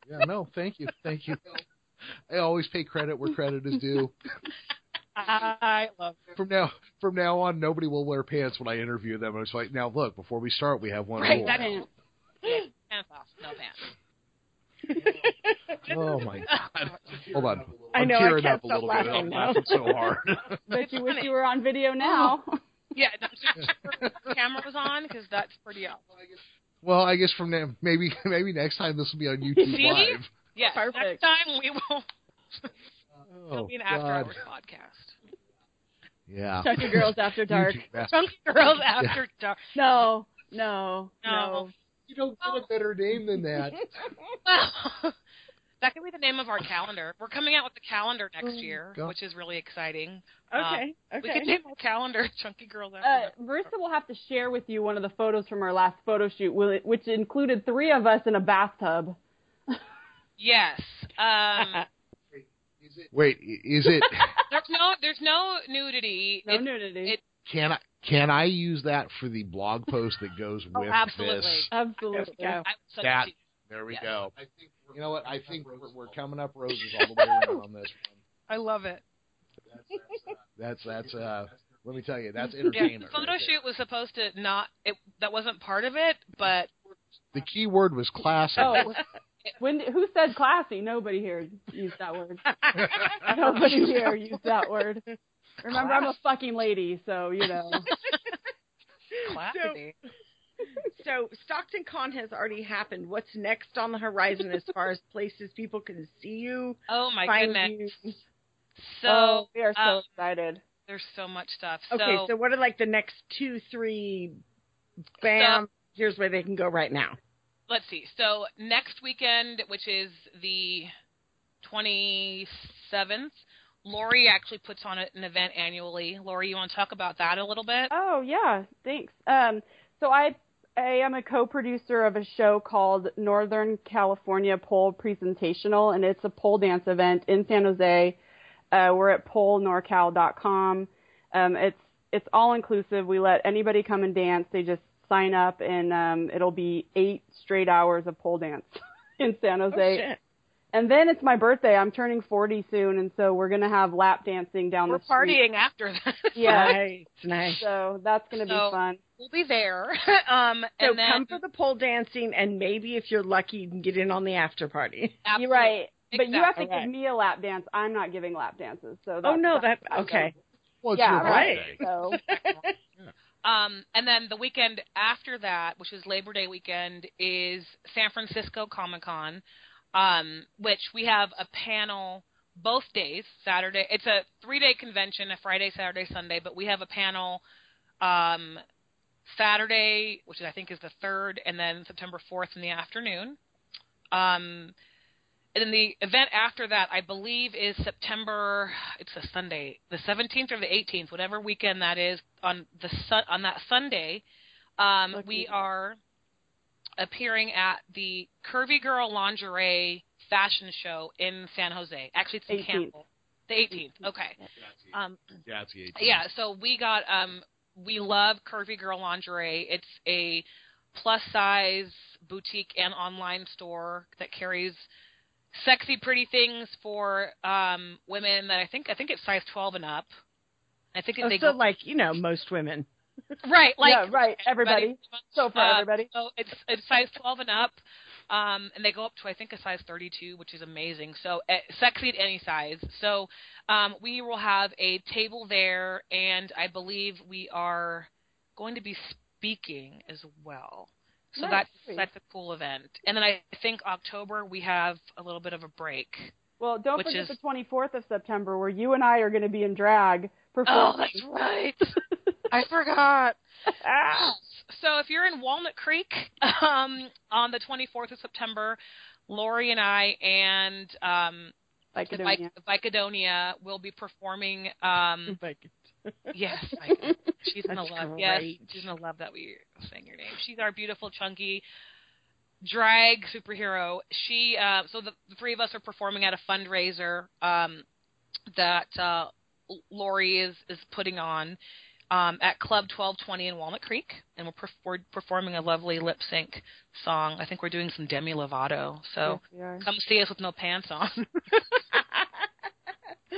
Yeah, no, thank you, thank you. I always pay credit where credit is due. I love it. From now from now on, nobody will wear pants when I interview them. It's like, now look, before we start, we have one Right, rule. that's- Pants. Pants off, no pants. Oh my god! Hold on, I I'm know, I tearing can't up a stop little bit. I'm now. laughing so hard. Bet you wish you were on video now. Oh. Yeah, no, just the camera was on because that's pretty awesome. well, I guess from now, maybe maybe next time this will be on YouTube See? Live. Yes, Perfect. next time we will. Oh, It'll be an after God. hours podcast. Yeah. Chunky Girls After Dark. Chunky Girls After Dark. No, no, No. no. You don't get a better name than that. Well, that could be the name of our calendar. We're coming out with the calendar next year, God. which is really exciting. Okay, okay. We could okay. name our calendar Chunky Girls After Uh, Dark. Marisa will have to share with you one of the photos from our last photo shoot, which included three of us in a bathtub. Yes. Um, Wait, is it? there's no there's no nudity. No It's- nudity. it- Can I can I use that for the blog post that goes Oh, with absolutely. this? Absolutely. There we go. I, That- There we Yes. go. You know what? I think we're, we're coming up roses all the way around on this one. I love it. That's that's uh. Let me tell you, that's entertainment. Yeah, the photo right shoot was supposed to not it that wasn't part of it, but The key word was classic. Oh, when who said classy? Nobody here used that word. Nobody here used that word. Remember, I'm a fucking lady, so you know. classy. So Stockton Con has already happened. What's next on the horizon as far as places people can see you, oh my find goodness. you? So oh, we are so um, excited. there's so much stuff. Okay, so, so what are like the next two, three? Bam! here's where they can go right now. Let's see. So next weekend, which is the 27th, Lori actually puts on an event annually. Lori, you want to talk about that a little bit? Oh yeah, thanks. Um, so I I am a co-producer of a show called Northern California Pole Presentational, and it's a pole dance event in San Jose. Uh, we're at polenorcal.com. Um, it's it's all inclusive. We let anybody come and dance. They just sign up, and um, it'll be eight straight hours of pole dance in San Jose. Oh, shit. and then it's my birthday. I'm turning 40 soon, and so we're gonna have lap dancing down We're the street. partying after that. Yeah. Nice, nice. So that's gonna So- be fun. we'll be there. um, So and then, come for the pole dancing, and maybe if you're lucky, you can get in on the after party. You're absolutely. right. But you have to Exactly. give me a lap dance. I'm not giving lap dances. So that's, Oh no, that okay. well, it's Yeah, your right. birthday. So Um, and then the weekend after that, which is Labor Day weekend, is San Francisco Comic Con, um, which we have a panel both days. Saturday, it's a three-day convention, a Friday, Saturday, Sunday, but we have a panel um, Saturday, which I think is the third, and then September fourth in the afternoon. Um, and then the event after that, I believe, is September. It's a Sunday, the 17th or the 18th, whatever weekend that is. On the sun, on that Sunday, um, Lucky. we are appearing at the Curvy Girl Lingerie Fashion Show in San Jose. Actually, it's in 18th. Campbell. The 18th. Okay. Um, Yeah, it's the 18th. yeah, so we got um we love Curvy Girl Lingerie. It's a plus size boutique and online store that carries sexy pretty things for um women that I think I think it's size 12 and up. I think Oh, they so go like you know most women. right like yeah, right. Everybody. So for Uh, everybody. so it's it's size 12 and up, um, and they go up to I think a size 32, which is amazing. So uh, sexy at any size. So um, we will have a table there, and I believe we are going to be speaking as well. So Nice. that's that's a cool event. And then I think October we have a little bit of a break. Well, don't forget is- the 24th of September, where you and I are going to be in drag. Oh, performing. that's right. I forgot. Ah. So if you're in Walnut Creek um, on the 24th of September, Lori and I and um, the Lycadonia. Vic- Vicadonia will be performing. Um, Like, yes, she's gonna love. Yes, she's gonna love that we saying your name. She's our beautiful, chunky drag superhero. She uh, so the, the three of us are performing at a fundraiser um, that uh, Lori is is putting on um, at Club 1220 in Walnut Creek, and we're, perf- we're performing a lovely lip sync song. I think we're doing some Demi Lovato. So Yes, come see us with no pants on.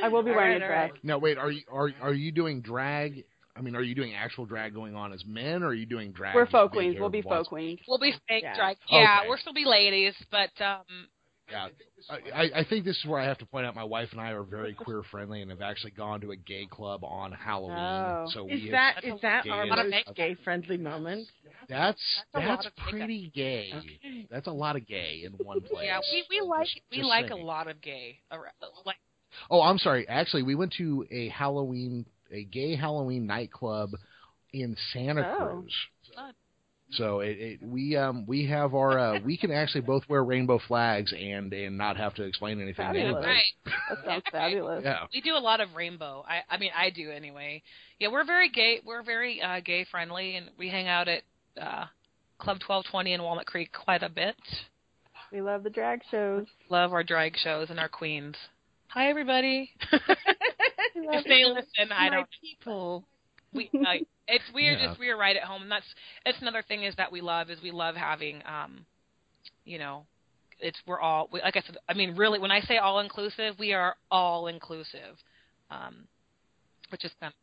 I will be All wearing right, a all dress. right. Now, wait, are you are are you doing drag? I mean, are you doing actual drag going on as men, or are you doing drag? We're just folk queens. We'll be with lots folk queens. we'll be fake Yeah. drag. Yeah, Okay. we'll still be ladies, but um, Yeah, I, I- I think this is where I have to point out my wife and I are very queer friendly and have actually gone to a gay club on Halloween. Oh. So is we that That's is a that gay our is- most gay friendly moment? that's That's that's of makeup. pretty gay. Okay. That's a lot of gay in one place. yeah, we we like Just- we just like a lot of gay. ar- Like Oh, I'm sorry. Actually, we went to a Halloween, a gay Halloween nightclub in Santa Oh. Cruz. Fun. So it, it we um we have our uh, we can actually both wear rainbow flags and and not have to explain anything to Fabulous. anybody. right. That sounds fabulous. Yeah. We do a lot of rainbow. I I mean I do anyway. Yeah, we're very gay. We're very uh, gay friendly, and we hang out at uh, Club 1220 in Walnut Creek quite a bit. We love the drag shows. Love our drag shows and our queens. Hi everybody. If they it. listen, I My don't. people. We uh, it's we're Yeah. just we're right at home, and that's that's another thing is that we love is we love having um, you know, it's we're all we, like I said. I mean, really, when I say all inclusive, we are all inclusive, um, which is kind of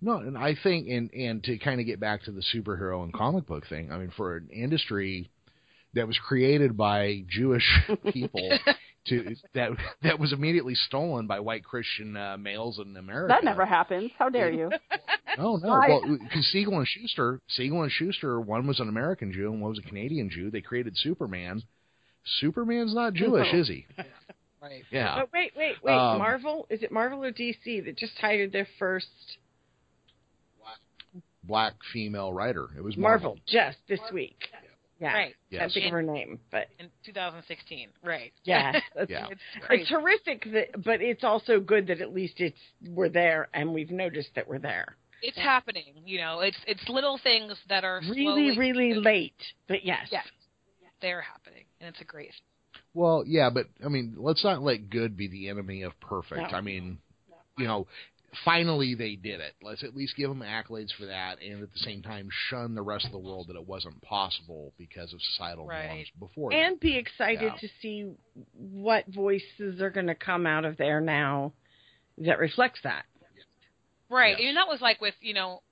No, and I think and and to kind of get back to the superhero and comic book thing. I mean, for an industry that was created by Jewish people to that that was immediately stolen by white Christian uh, males in America. That never happens. How dare you? Oh no! Why? Well, because Siegel and Shuster, Siegel and Shuster, one was an American Jew and one was a Canadian Jew. They created Superman. Superman's not Jewish, No. is he? right. Yeah. But wait, wait, wait. Um, Marvel? Is it Marvel or DC that just hired their first Black female writer. It was Marvel, Marvel. just this week? Yeah. Right. Yes. Can't think of her name, but In 2016. Right. yeah, Yeah. It's crazy. it's terrific that, but it's also good that at least it's we're there and we've noticed that we're there. it's happening. You know, it's it's little things that are Really, slowly, really late, but yes. Yeah. They're happening, and it's a great. Well, yeah, but I mean, let's not let good be the enemy of perfect. No. I mean, you know, finally they did it. Let's at least give them accolades for that, and at the same time shun the rest of the world that it wasn't possible because of societal Right. norms before. And be excited Yeah. to see what voices are going to come out of there now that reflects that. Right, Yes. and that was like with you know,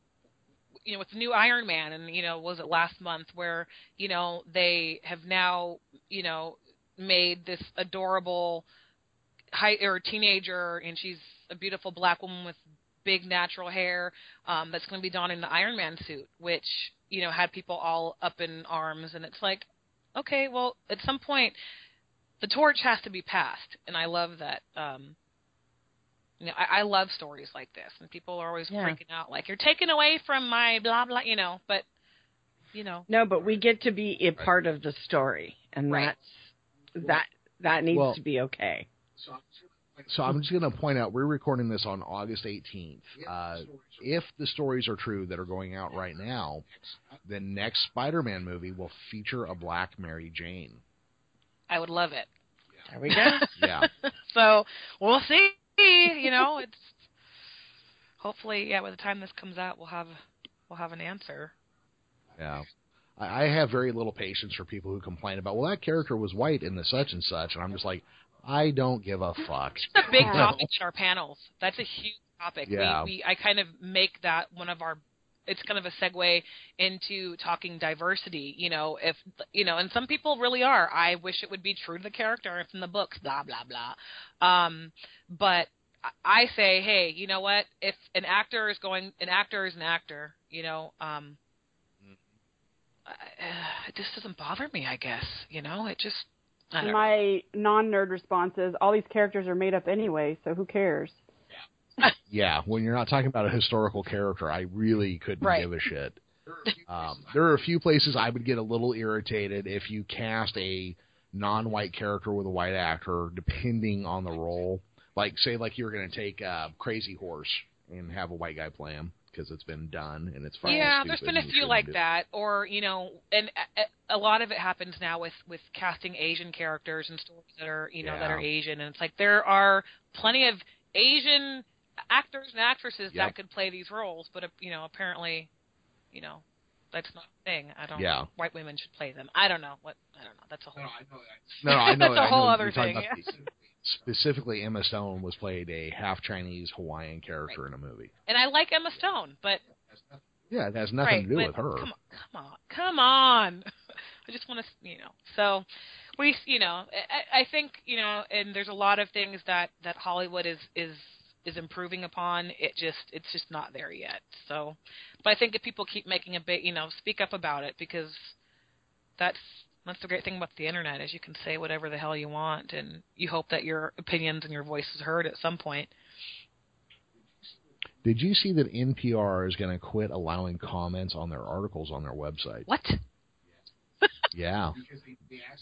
you know, with the new Iron Man, and you know, was it last month where you know they have now you know made this adorable high or teenager, and she's a beautiful black woman with big natural hair um, that's going to be donning the Iron Man suit, which you know had people all up in arms, and it's like, okay, well, at some point, the torch has to be passed, and I love that. Um, you know, I, I love stories like this, and people are always Yeah. freaking out, like you're taking away from my blah blah, you know. But you know, No, but we get to be a part of the story, and Right. that's that that needs Well- to be okay. So I'm just going to point out we're recording this on August 18th. Uh, if the stories are true that are going out right now, the next Spider-Man movie will feature a black Mary Jane. I would love it. There we go. Yeah. so we'll see. You know, it's hopefully, yeah. By the time this comes out, we'll have we'll have an answer. Yeah. I, I have very little patience for people who complain about, well, that character was white in the such and such, and I'm just like, I don't give a fuck. It's a big Yeah. topic in our panels. That's a huge topic. Yeah. We, we I kind of make that one of our. It's kind of a segue into talking diversity. You know, if you know, and some people really are. I wish it would be true to the character. If in the books, blah blah blah. Um, but I- I say, hey, you know what? If an actor is going, an actor is an actor. You know, um, uh, it just doesn't bother me. I guess you know, it just. I don't know. My non-nerd response is all these characters are made up anyway, so who cares? Yeah, when you're not talking about a historical character, I really couldn't Right. give a shit. Um, there are a few places I would get a little irritated if you cast a non-white character with a white actor, depending on the role. Like, say, like you're going to take uh, Crazy Horse and have a white guy play him because it's been done and it's fine. Yeah, there's been a few like that, or you know, and a, a lot of it happens now with with casting Asian characters and stories that are you know that are Asian, and it's like there are plenty of Asian actors and actresses Yep. that could play these roles, but uh, you know, apparently, you know, that's not a thing. I don't. Yeah. White women should play them. I don't know what. I don't know. That's a whole. No, I know. That's a I know whole what other you're thing, about. Specifically, Emma Stone was played a half Chinese Hawaiian character in a movie. And I like Emma Stone, but Yeah, it has nothing right, to do with her. Come on, come on, come on. I just want to, you know. So we, you know, I, I think, you know, and there's a lot of things that that Hollywood is is is improving upon. It just it's just not there yet. So, but I think if people keep making a bit, you know, speak up about it because that's that's the great thing about the internet is you can say whatever the hell you want and you hope that your opinions and your voice is heard at some point. Did you see that NPR is going to quit allowing comments on their articles on their website? What? Yeah,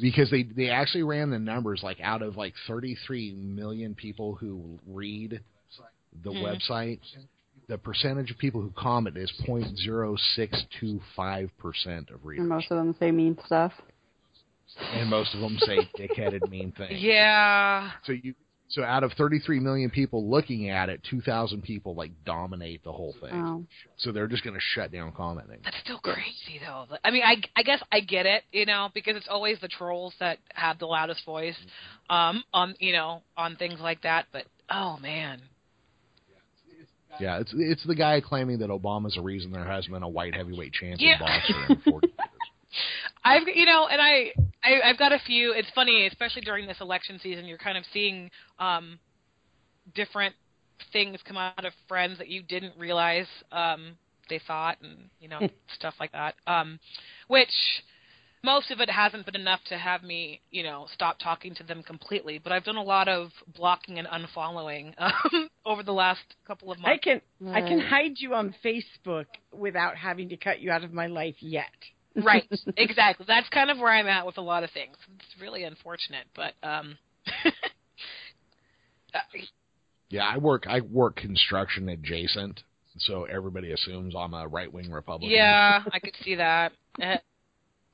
because they they actually ran the numbers like out of like 33 million people who read the Mhm. website, the percentage of people who comment is 0.0625 percent of readers. And readers, most of them say mean stuff. And most of them say dickheaded mean things. Yeah. So you so out of 33 million people looking at it, 2,000 people like dominate the whole thing. Oh. So they're just going to shut down commenting. That's still crazy though. I mean, I I guess I get it, you know, because it's always the trolls that have the loudest voice, um, on you know, on things like that. But oh man, Yeah, it's it's the guy claiming that Obama's the reason there hasn't been a white heavyweight champion Yeah. boxer in 40 years. I've you know, and I, I I've got a few. It's funny, especially during this election season, you're kind of seeing um, different things come out of friends that you didn't realize um, they thought, and you know, stuff like that. Um, which most of it hasn't been enough to have me, you know, stop talking to them completely. But I've done a lot of blocking and unfollowing um, over the last couple of months. I months. can I can hide you on Facebook without having to cut you out of my life yet. Right, exactly. That's kind of where I'm at with a lot of things. It's really unfortunate, but um uh, Yeah, I work I work construction adjacent, so everybody assumes I'm a right wing Republican. yeah, I could see that. Uh,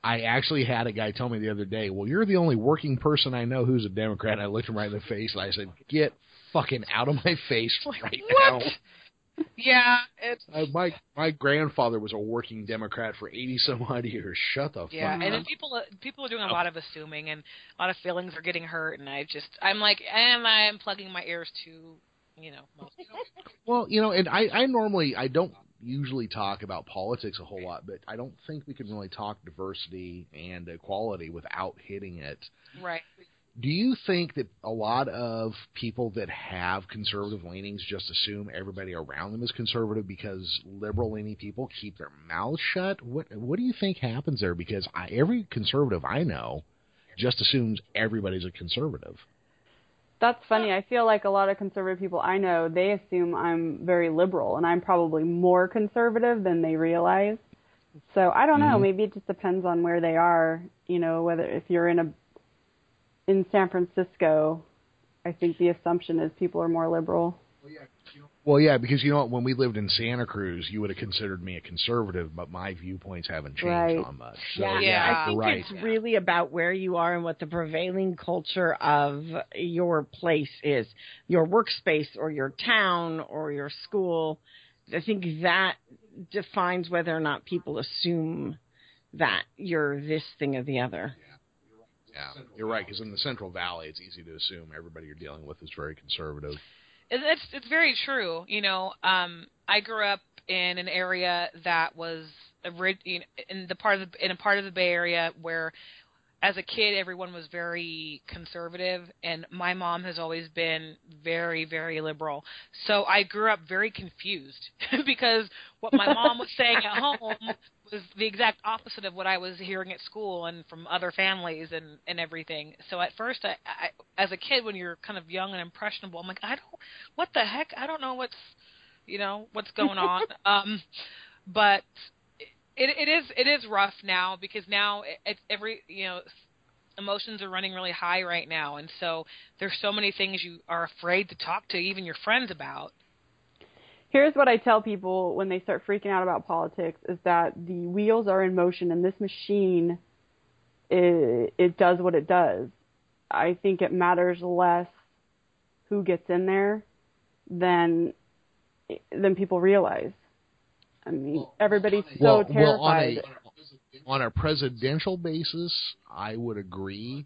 I actually had a guy tell me the other day, "Well, you're the only working person I know who's a Democrat." And I looked him right in the face and I said, "Get fucking out of my face right now." Yeah, it's Uh, my my grandfather was a working Democrat for eighty some odd years. Shut the yeah, fuck and then people people are doing a lot of assuming, and a lot of feelings are getting hurt, and I just I'm like, and I am plugging my ears to, you know, most Well, you know, and I I normally I don't usually talk about politics a whole lot, but I don't think we can really talk diversity and equality without hitting it. right. Do you think that a lot of people that have conservative leanings just assume everybody around them is conservative because liberal leaning people keep their mouths shut? What what do you think happens there? Because I, every conservative I know just assumes everybody's a conservative. That's funny. I feel like a lot of conservative people I know, they assume I'm very liberal, and I'm probably more conservative than they realize. So I don't know. Mhm. Maybe it just depends on where they are. You know, whether if you're in a in San Francisco, I think the assumption is people are more liberal. Well, yeah, because you know what? When we lived in Santa Cruz, you would have considered me a conservative, but my viewpoints haven't changed Right. on much. So, yeah, Yeah. I think right. it's really about where you are and what the prevailing culture of your place is, your workspace or your town or your school. I think that defines whether or not people assume that you're this thing or the other. Yeah, you're right. Because in the Central Valley, it's easy to assume everybody you're dealing with is very conservative. It's it's very true. You know, um, I grew up in an area that was ori- you know, in the part of the, in a part of the Bay Area where, as a kid, everyone was very conservative, and my mom has always been very very liberal. So I grew up very confused because what my mom was saying at home was the exact opposite of what I was hearing at school and from other families and and everything. So at first, I, I as a kid, when you're kind of young and impressionable, I'm like, I don't, what the heck? I don't know what's, you know, what's going on. um, but it it is it is rough now because now it, it's every you know emotions are running really high right now and so there's so many things you are afraid to talk to even your friends about Here's what I tell people when they start freaking out about politics is that the wheels are in motion and this machine it, it does what it does. I think it matters less who gets in there than than people realize. I mean, everybody's so well, terrified. well, on a on a presidential basis, I would agree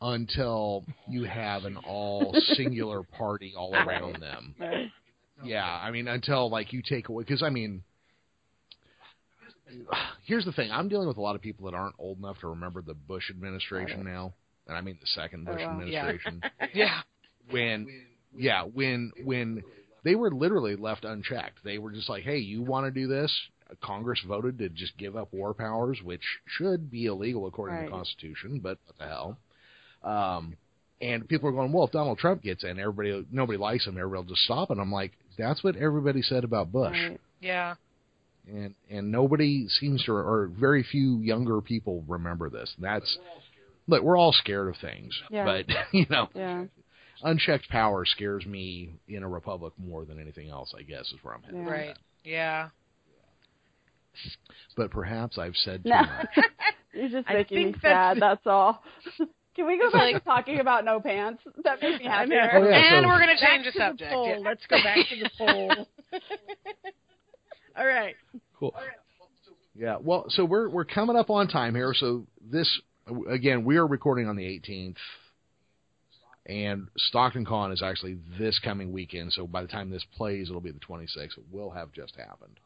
until you have an all singular party all around them. Right. Yeah, I mean until like you take away because I mean here's the thing. I'm dealing with a lot of people that aren't old enough to remember the Bush administration now, and I mean the second Oh, Bush wow. Administration. yeah when yeah, when when they were literally left unchecked. They were just like, "Hey, you want to do this?" Congress voted to just give up war powers, which should be illegal according to the Constitution, but what the hell? Um, and people are going, "Well, if Donald Trump gets in, everybody nobody likes him. Everybody will just stop." And I'm like, "That's what everybody said about Bush." Right. yeah and and nobody seems to or very few younger people remember this that's look we're all scared of things Yeah. but you know Yeah. unchecked power scares me in a republic more than anything else i guess is where i'm headed Yeah. right that. yeah but perhaps i've said too No. much You're just making me think that's- sad. That's all. Can we go back like- to talking about no pants? That makes me I know. happier. Oh, yeah, and so- we're going to Back change the to subject The poll. yeah. Let's go back to the poll. All right. cool yeah well so we're we're coming up on time here so this again we are recording on the 18th and Stockton Con is actually this coming weekend. So by the time this plays, it'll be the 26th. It will have just happened.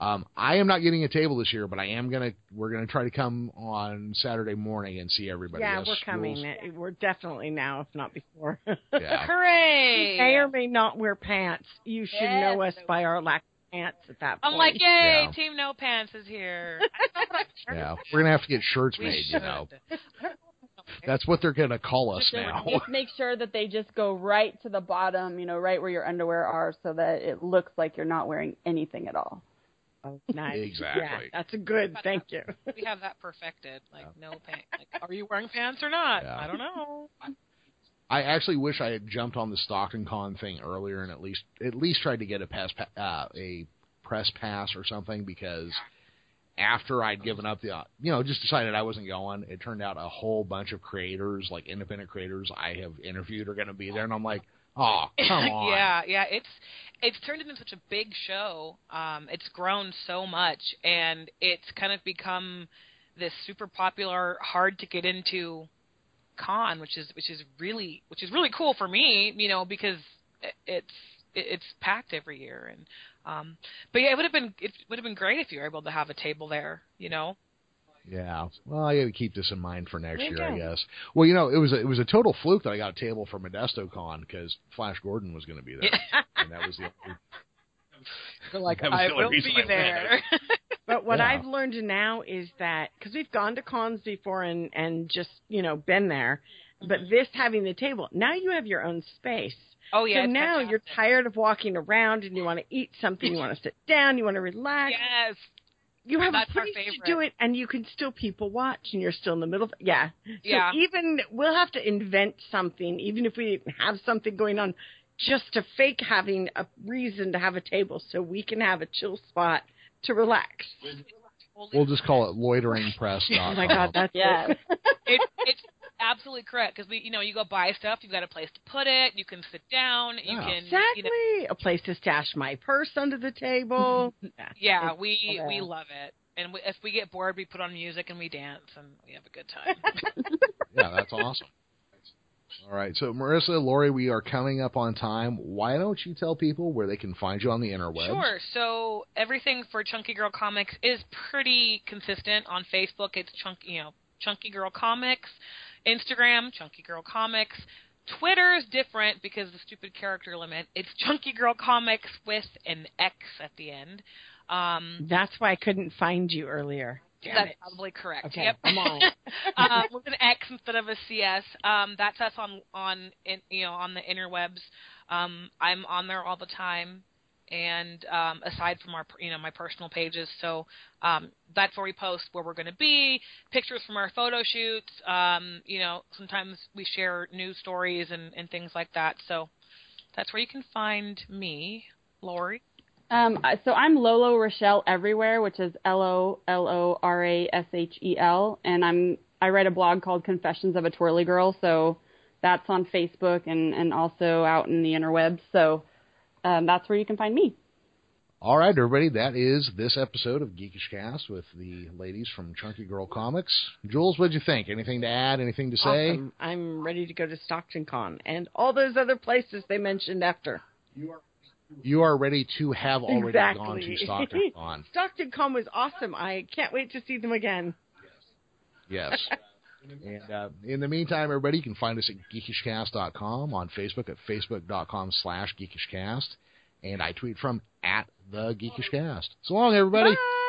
Um, I am not getting a table this year, but I am gonna. We're gonna try to come on Saturday morning and see everybody. yeah, Yes, we're coming. rules. We're definitely now, if not before. Yeah. hooray may or may not wear pants. You should Yes. know us by our lack of pants at that point. I'm like, yay! Yeah. Team No Pants is here. Yeah, we're gonna have to get shirts We made. should. You know, that's what they're gonna call us Just, now. just make sure that they just go right to the bottom, you know, right where your underwear are, so that it looks like you're not wearing anything at all. Oh, nice. Exactly. Yeah, that's a good. Thank you. we have that perfected. Like no pants. Like, are you wearing pants or not? Yeah. I don't know. I actually wish I had jumped on the Stockton Con thing earlier and at least at least tried to get a pass pa- uh, a press pass or something because after I'd given up the uh, you know just decided I wasn't going, it turned out a whole bunch of creators like independent creators I have interviewed are going to be there, and I'm like, oh come on, yeah, yeah. It's it's turned into such a big show. Um, it's grown so much, and it's kind of become this super popular, hard to get into con, which is which is really which is really cool for me, you know, because it's it's packed every year and um but yeah it would have been it would have been great if you were able to have a table there you know Yeah. Well, I got to keep this in mind for next There you year, I guess. Well, you know, it was a, it was a total fluke that I got a table for Modesto Con because Flash Gordon was going to be there, and that was the only, You're like I the will be I there But what Yeah. I've learned now is that because we've gone to cons before and and just you know been there, but this having the table now you have your own space. oh yeah so it's now you're tired of walking around and you want to eat something, you want to sit down, you want to relax. yes You have That's a place to do it, and you can still people watch, and you're still in the middle. of Yeah, So Yeah. even we'll have to invent something, even if we have something going on, just to fake having a reason to have a table, so we can have a chill spot to relax. we'll just call it loitering press. Oh my God, that's Yes. it. it, it's absolutely correct because we, you know, you go buy stuff, you've got a place to put it, you can sit down, you Yeah. can, exactly you know, a place to stash my purse under the table. yeah, yeah, It's- we okay. we love it. And we, if we get bored, we put on music and we dance and we have a good time. Yeah, that's awesome. All right, so Marisa, Lori, we are coming up on time. Why don't you tell people where they can find you on the interwebs? Sure. So everything for Chunky Girl Comics is pretty consistent on Facebook. It's chunky, you know, Chunky Girl Comics. Instagram, Chunky Girl Comics. Twitter is different because of the stupid character limit. It's Chunky Girl Comics with an X at the end. Um, That's why I couldn't find you earlier. Damn that's it. probably correct. Okay, Yep. I'm on. um, with an X instead of a CS. Um, that's us on on in, you know on the interwebs. Um, I'm on there all the time, and um, aside from our you know my personal pages, so um, that's where we post where we're going to be, pictures from our photo shoots. Um, you know, sometimes we share news stories and and things like that. So that's where you can find me, Lori. Um, so I'm Lolo Rashel everywhere, which is L O L O R A S H E L, and I'm I write a blog called Confessions of a Twirly Girl. So that's on Facebook and and also out in the interwebs. So um, that's where you can find me. All right, everybody, that is this episode of Geekish Cast with the ladies from Chunky Girl Comics. Jules, what'd you think? Anything to add? Anything to say? Awesome. I'm ready to go to Stockton Con and all those other places they mentioned after. You are ready to have already exactly. gone to Stockton Con. Stockton Con was awesome. I can't wait to see them again. Yes. And uh, in the meantime, everybody, you can find us at geekishcast.com, on Facebook at facebook.com slash geekishcast, and I tweet from at the geekishcast. So long, everybody. Bye.